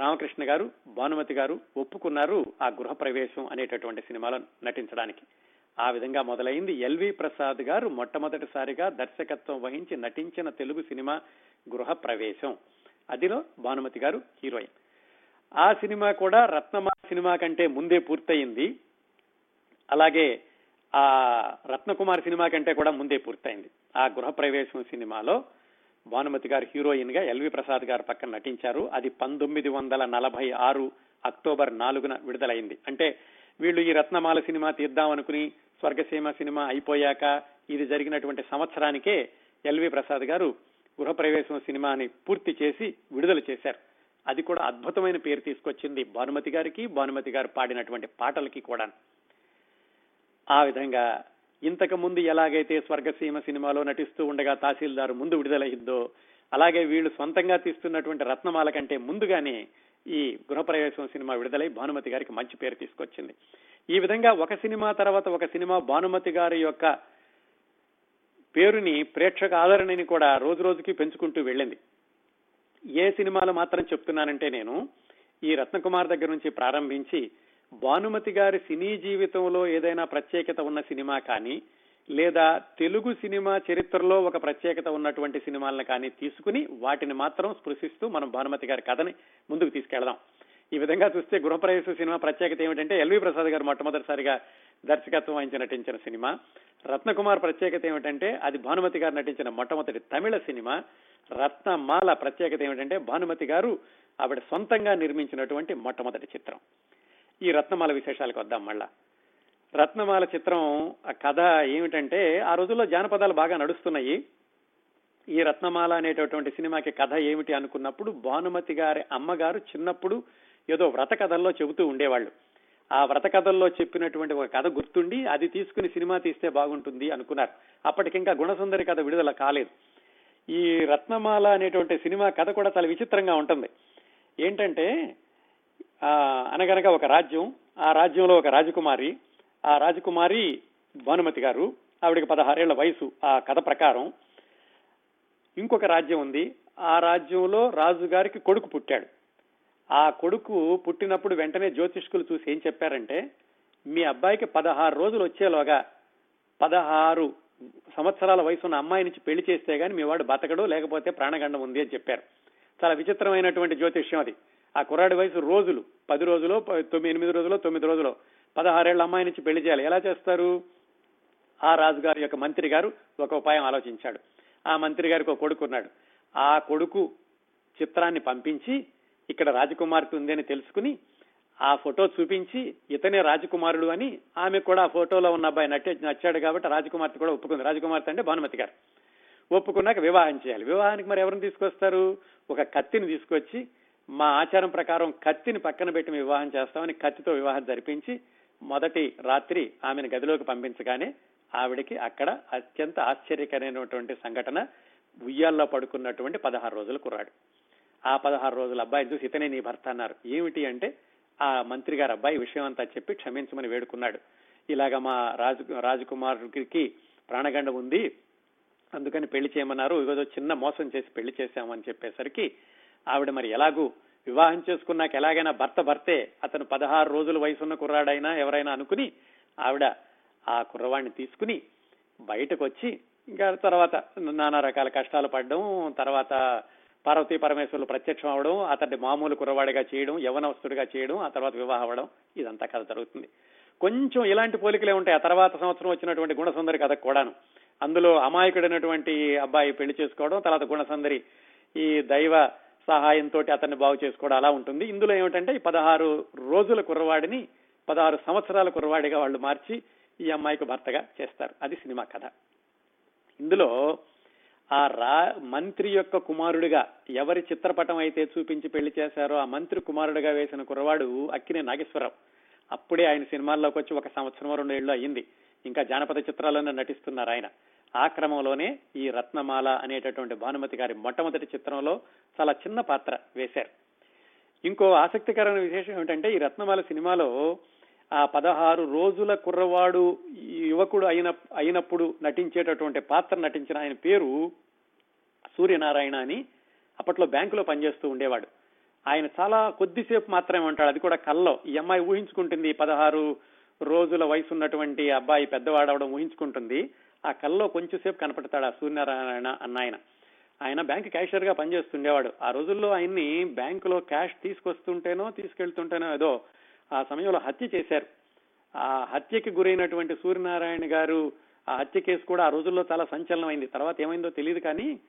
రామకృష్ణ గారు భానుమతి గారు ఒప్పుకున్నారు ఆ గృహ ప్రవేశం అనేటటువంటి సినిమాలో నటించడానికి. ఆ విధంగా మొదలైంది. ఎల్వి ప్రసాద్ గారు మొట్టమొదటిసారిగా దర్శకత్వం వహించి నటించిన తెలుగు సినిమా గృహ ప్రవేశం. అదిలో భానుమతి గారు హీరోయిన్. ఆ సినిమా కూడా రత్నమ సినిమా కంటే ముందే పూర్తయింది. అలాగే ఆ రత్నకుమార్ సినిమా కంటే కూడా ముందే పూర్తయింది. ఆ గృహ ప్రవేశం సినిమాలో భానుమతి గారు హీరోయిన్గా ఎల్వి ప్రసాద్ గారు పక్కన నటించారు. అది పంతొమ్మిది వందల నలభై ఆరు అక్టోబర్ నాలుగున విడుదలైంది. అంటే వీళ్ళు ఈ రత్నమాల సినిమా తీద్దామనుకుని స్వర్గసీమ సినిమా అయిపోయాక ఇది జరిగినటువంటి సంవత్సరానికే ఎల్వి ప్రసాద్ గారు గృహప్రవేశం సినిమాని పూర్తి చేసి విడుదల చేశారు. అది కూడా అద్భుతమైన పేరు తీసుకొచ్చింది భానుమతి గారికి భానుమతి గారు పాడినటువంటి పాటలకి కూడా. ఆ విధంగా ఇంతకు ముందు ఎలాగైతే స్వర్గసీమ సినిమాలో నటిస్తూ ఉండగా తహసీల్దార్ ముందు విడుదలయ్యిందో అలాగే వీళ్ళు సొంతంగా తీస్తున్నటువంటి రత్నమాల కంటే ముందుగానే ఈ గృహప్రవేశం సినిమా విడుదలై భానుమతి గారికి మంచి పేరు తీసుకొచ్చింది. ఈ విధంగా ఒక సినిమా తర్వాత ఒక సినిమా భానుమతి గారి యొక్క పేరుని ప్రేక్షక ఆదరణని కూడా రోజు రోజుకి పెంచుకుంటూ వెళ్ళింది. ఏ సినిమాలు మాత్రం చెప్తున్నానంటే నేను ఈ రత్నకుమార్ దగ్గర నుంచి ప్రారంభించి భానుమతి గారి సినీ జీవితంలో ఏదైనా ప్రత్యేకత ఉన్న సినిమా కానీ లేదా తెలుగు సినిమా చరిత్రలో ఒక ప్రత్యేకత ఉన్నటువంటి సినిమాలను కానీ తీసుకుని వాటిని మాత్రం స్పృశిస్తూ మనం భానుమతి గారి కథని ముందుకు తీసుకెళ్దాం. ఈ విధంగా చూస్తే గృహప్రవేశ సినిమా ప్రత్యేకత ఏమిటంటే ఎల్వి ప్రసాద్ గారు మొట్టమొదటిసారిగా దర్శకత్వం వహించి నటించిన సినిమా. రత్నకుమార్ ప్రత్యేకత ఏమిటంటే అది భానుమతి గారు నటించిన మొట్టమొదటి తమిళ సినిమా. రత్నమాల ప్రత్యేకత ఏమిటంటే భానుమతి గారు ఆవిడ సొంతంగా నిర్మించినటువంటి మొట్టమొదటి చిత్రం. ఈ రత్నమాల విశేషాలకు వద్దాం మళ్ళా. రత్నమాల చిత్రం ఆ కథ ఏమిటంటే ఆ రోజుల్లో జానపదాలు బాగా నడుస్తున్నాయి. ఈ రత్నమాల అనేటటువంటి సినిమాకి కథ ఏమిటి అనుకున్నప్పుడు భానుమతి గారి అమ్మగారు చిన్నప్పుడు ఏదో వ్రత కథల్లో చెబుతూ ఉండేవాళ్ళు. ఆ వ్రత కథల్లో చెప్పినటువంటి ఒక కథ గుర్తుండి అది తీసుకుని సినిమా తీస్తే బాగుంటుంది అనుకున్నారు. అప్పటికింకా గుణసుందరి కథ విడుదల కాలేదు. ఈ రత్నమాల అనేటువంటి సినిమా కథ కూడా చాలా విచిత్రంగా ఉంటుంది. ఏంటంటే అనగనగా ఒక రాజ్యం ఆ రాజ్యంలో ఒక రాజకుమారి ఆ రాజకుమారి భానుమతి గారు ఆవిడకి పదహారేళ్ళ వయసు ఆ కథ ప్రకారం ఇంకొక రాజ్యం ఉంది. ఆ రాజ్యంలో రాజుగారికి కొడుకు పుట్టాడు. ఆ కొడుకు పుట్టినప్పుడు వెంటనే జ్యోతిష్కులు చూసి ఏం చెప్పారంటే మీ అబ్బాయికి పదహారు రోజులు వచ్చేలోగా పదహారు సంవత్సరాల వయసు ఉన్న అమ్మాయి నుంచి పెళ్ళి చేస్తే గాని మీ వాడు బతకడు లేకపోతే ప్రాణగండం ఉంది అని చెప్పారు. చాలా విచిత్రమైనటువంటి జ్యోతిష్యం అది. ఆ కుర్రాడి వయసు రోజులు. పది రోజులు తొమ్మిది ఎనిమిది రోజులు తొమ్మిది రోజులు. పదహారేళ్ళ అమ్మాయి నుంచి పెళ్ళి చేయాలి. ఎలా చేస్తారు? ఆ రాజుగారి యొక్క మంత్రి గారు ఒక ఉపాయం ఆలోచించాడు. ఆ మంత్రి గారికి ఒక కొడుకు ఉన్నాడు. ఆ కొడుకు చిత్రాన్ని పంపించి ఇక్కడ రాజకుమార్తె ఉంది అని తెలుసుకుని ఆ ఫోటో చూపించి ఇతనే రాజకుమారుడు అని ఆమె కూడా ఆ ఫోటోలో ఉన్న అబ్బాయి నట్టి నచ్చాడు కాబట్టి రాజకుమార్తె కూడా ఒప్పుకుంది. రాజకుమార్తె అంటే భానుమతి గారు. ఒప్పుకున్నాక వివాహం చేయాలి. వివాహానికి మరి ఎవరిని తీసుకొస్తారు? ఒక కత్తిని తీసుకొచ్చి మా ఆచారం ప్రకారం కత్తిని పక్కన పెట్టి మేము వివాహం చేస్తామని కత్తితో వివాహం జరిపించి మొదటి రాత్రి ఆమెను గదిలోకి పంపించగానే ఆవిడికి అక్కడ అత్యంత ఆశ్చర్యకరమైనటువంటి సంఘటన ఉయ్యాల్లో పడుకున్నటువంటి పదహారు రోజులు కుర్రాడు. ఆ పదహారు రోజుల అబ్బాయి చూసి ఇతనే నీ భర్త అన్నారు. ఏమిటి అంటే ఆ మంత్రి గారు అబ్బాయి విషయం అంతా చెప్పి క్షమించమని వేడుకున్నాడు. ఇలాగా మా రాజు రాజకుమారుడికి ప్రాణగండ ఉంది అందుకని పెళ్ళి చేయమన్నారు. ఏదో చిన్న మోసం చేసి పెళ్ళి చేశామని చెప్పేసరికి ఆవిడ మరి ఎలాగూ వివాహం చేసుకున్నాక ఎలాగైనా భర్త భర్తే అతను పదహారు రోజుల వయసున్న కుర్రాడైనా ఎవరైనా అనుకుని ఆవిడ ఆ కుర్రవాడిని తీసుకుని బయటకు వచ్చి ఇంకా తర్వాత నానా రకాల కష్టాలు పడడం తర్వాత పార్వతీ పరమేశ్వరులు ప్రత్యక్షం అవడం అతన్ని మామూలు కుర్రవాడిగా చేయడం యవనవస్తుడిగా చేయడం ఆ తర్వాత వివాహం అవడం ఇదంతా కథ జరుగుతుంది. కొంచెం ఇలాంటి పోలికలే ఉంటాయి. ఆ తర్వాత సంవత్సరం వచ్చినటువంటి గుణసుందరి కథ కూడాను. అందులో అమాయకుడైనటువంటి అబ్బాయి పెళ్ళి చేసుకోవడం తర్వాత గుణసుందరి ఈ దైవ సహాయంతో అతన్ని బాగు చేసుకోవడం అలా ఉంటుంది. ఇందులో ఏమిటంటే ఈ పదహారు రోజుల కుర్రవాడిని పదహారు సంవత్సరాల కుర్రవాడిగా వాళ్ళు మార్చి ఈ అమ్మాయికి భర్తగా చేస్తారు. అది సినిమా కథ. ఇందులో ఆ రా మంత్రి యొక్క కుమారుడిగా ఎవరి చిత్రపటం అయితే చూపించి పెళ్ళి చేశారో ఆ మంత్రి కుమారుడిగా వేసిన కుర్రవాడు అక్కినే నాగేశ్వరరావు. అప్పుడే ఆయన సినిమాల్లోకి వచ్చి ఒక సంవత్సరం రెండు ఏళ్ళు అయ్యింది. ఇంకా జానపద చిత్రాల్లోనే నటిస్తున్నారు ఆయన. ఆ క్రమంలోనే ఈ రత్నమాల అనేటటువంటి భానుమతి గారి మొట్టమొదటి చిత్రంలో చాలా చిన్న పాత్ర వేశారు. ఇంకో ఆసక్తికరమైన విశేషం ఏమిటంటే ఈ రత్నమాల సినిమాలో ఆ పదహారు రోజుల కుర్రవాడు యువకుడు అయిన అయినప్పుడు నటించేటటువంటి పాత్ర నటించిన ఆయన పేరు సూర్యనారాయణ అని అప్పట్లో బ్యాంకులో పనిచేస్తూ ఉండేవాడు. ఆయన చాలా కొద్దిసేపు మాత్రమే ఉంటాడు. అది కూడా కల్లో. ఈ అమ్మాయి ఊహించుకుంటుంది పదహారు రోజుల వయసు ఉన్నటువంటి అబ్బాయి పెద్దవాడవడం ఊహించుకుంటుంది. ఆ కల్లో కొంచెంసేపు కనపడతాడు ఆ సూర్యనారాయణ అన్న ఆయన. ఆయన బ్యాంక్ క్యాషియర్గా పనిచేస్తుండేవాడు. ఆ రోజుల్లో ఆయన్ని బ్యాంకులో క్యాష్ తీసుకొస్తుంటేనో తీసుకెళ్తుంటేనో ఏదో ఆ సమయంలో హత్య చేశారు. ఆ హత్యకి గురైనటువంటి సూర్యనారాయణ గారు ఆ హత్య కేసు కూడా ఆ రోజుల్లో చాలా సంచలనమైంది. తర్వాత ఏమైందో తెలియదు కానీ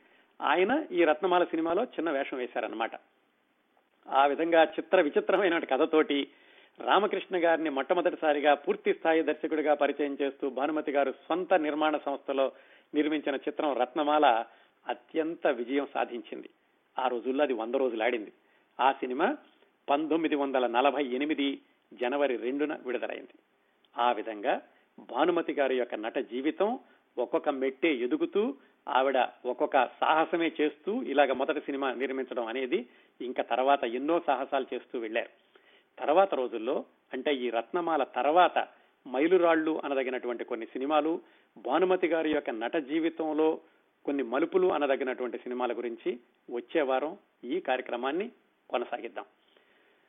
ఆయన ఈ రత్నమాల సినిమాలో చిన్న వేషం వేశారనమాట ఆ విధంగా చిత్ర విచిత్రమైన కథతోటి రామకృష్ణ గారిని మొట్టమొదటిసారిగా పూర్తి స్థాయి దర్శకుడిగా పరిచయం చేస్తూ భానుమతి గారు సొంత నిర్మాణ సంస్థలో నిర్మించిన చిత్రం రత్నమాల అత్యంత విజయం సాధించింది. ఆ రోజుల్లో అది వంద రోజులు ఆడింది. ఆ సినిమా పంతొమ్మిది వందల నలభై ఎనిమిది జనవరి రెండున విడుదలైంది. ఆ విధంగా భానుమతి గారి యొక్క నట జీవితం ఒక్కొక్క మెట్టే ఎదుగుతూ ఆవిడ ఒక్కొక్క సాహసమే చేస్తూ ఇలాగ మొదటి సినిమా నిర్మించడం అనేది ఇంకా తర్వాత ఎన్నో సాహసాలు చేస్తూ వెళ్ళారు తర్వాత రోజుల్లో అంటే ఈ రత్నమాల తర్వాత మైలురాళ్ళు అనదగినటువంటి కొన్ని సినిమాలు భానుమతి గారి యొక్క నట జీవితంలో కొన్ని మలుపులు అనదగినటువంటి సినిమాల గురించి వచ్చే వారం ఈ కార్యక్రమాన్ని కొనసాగిద్దాం.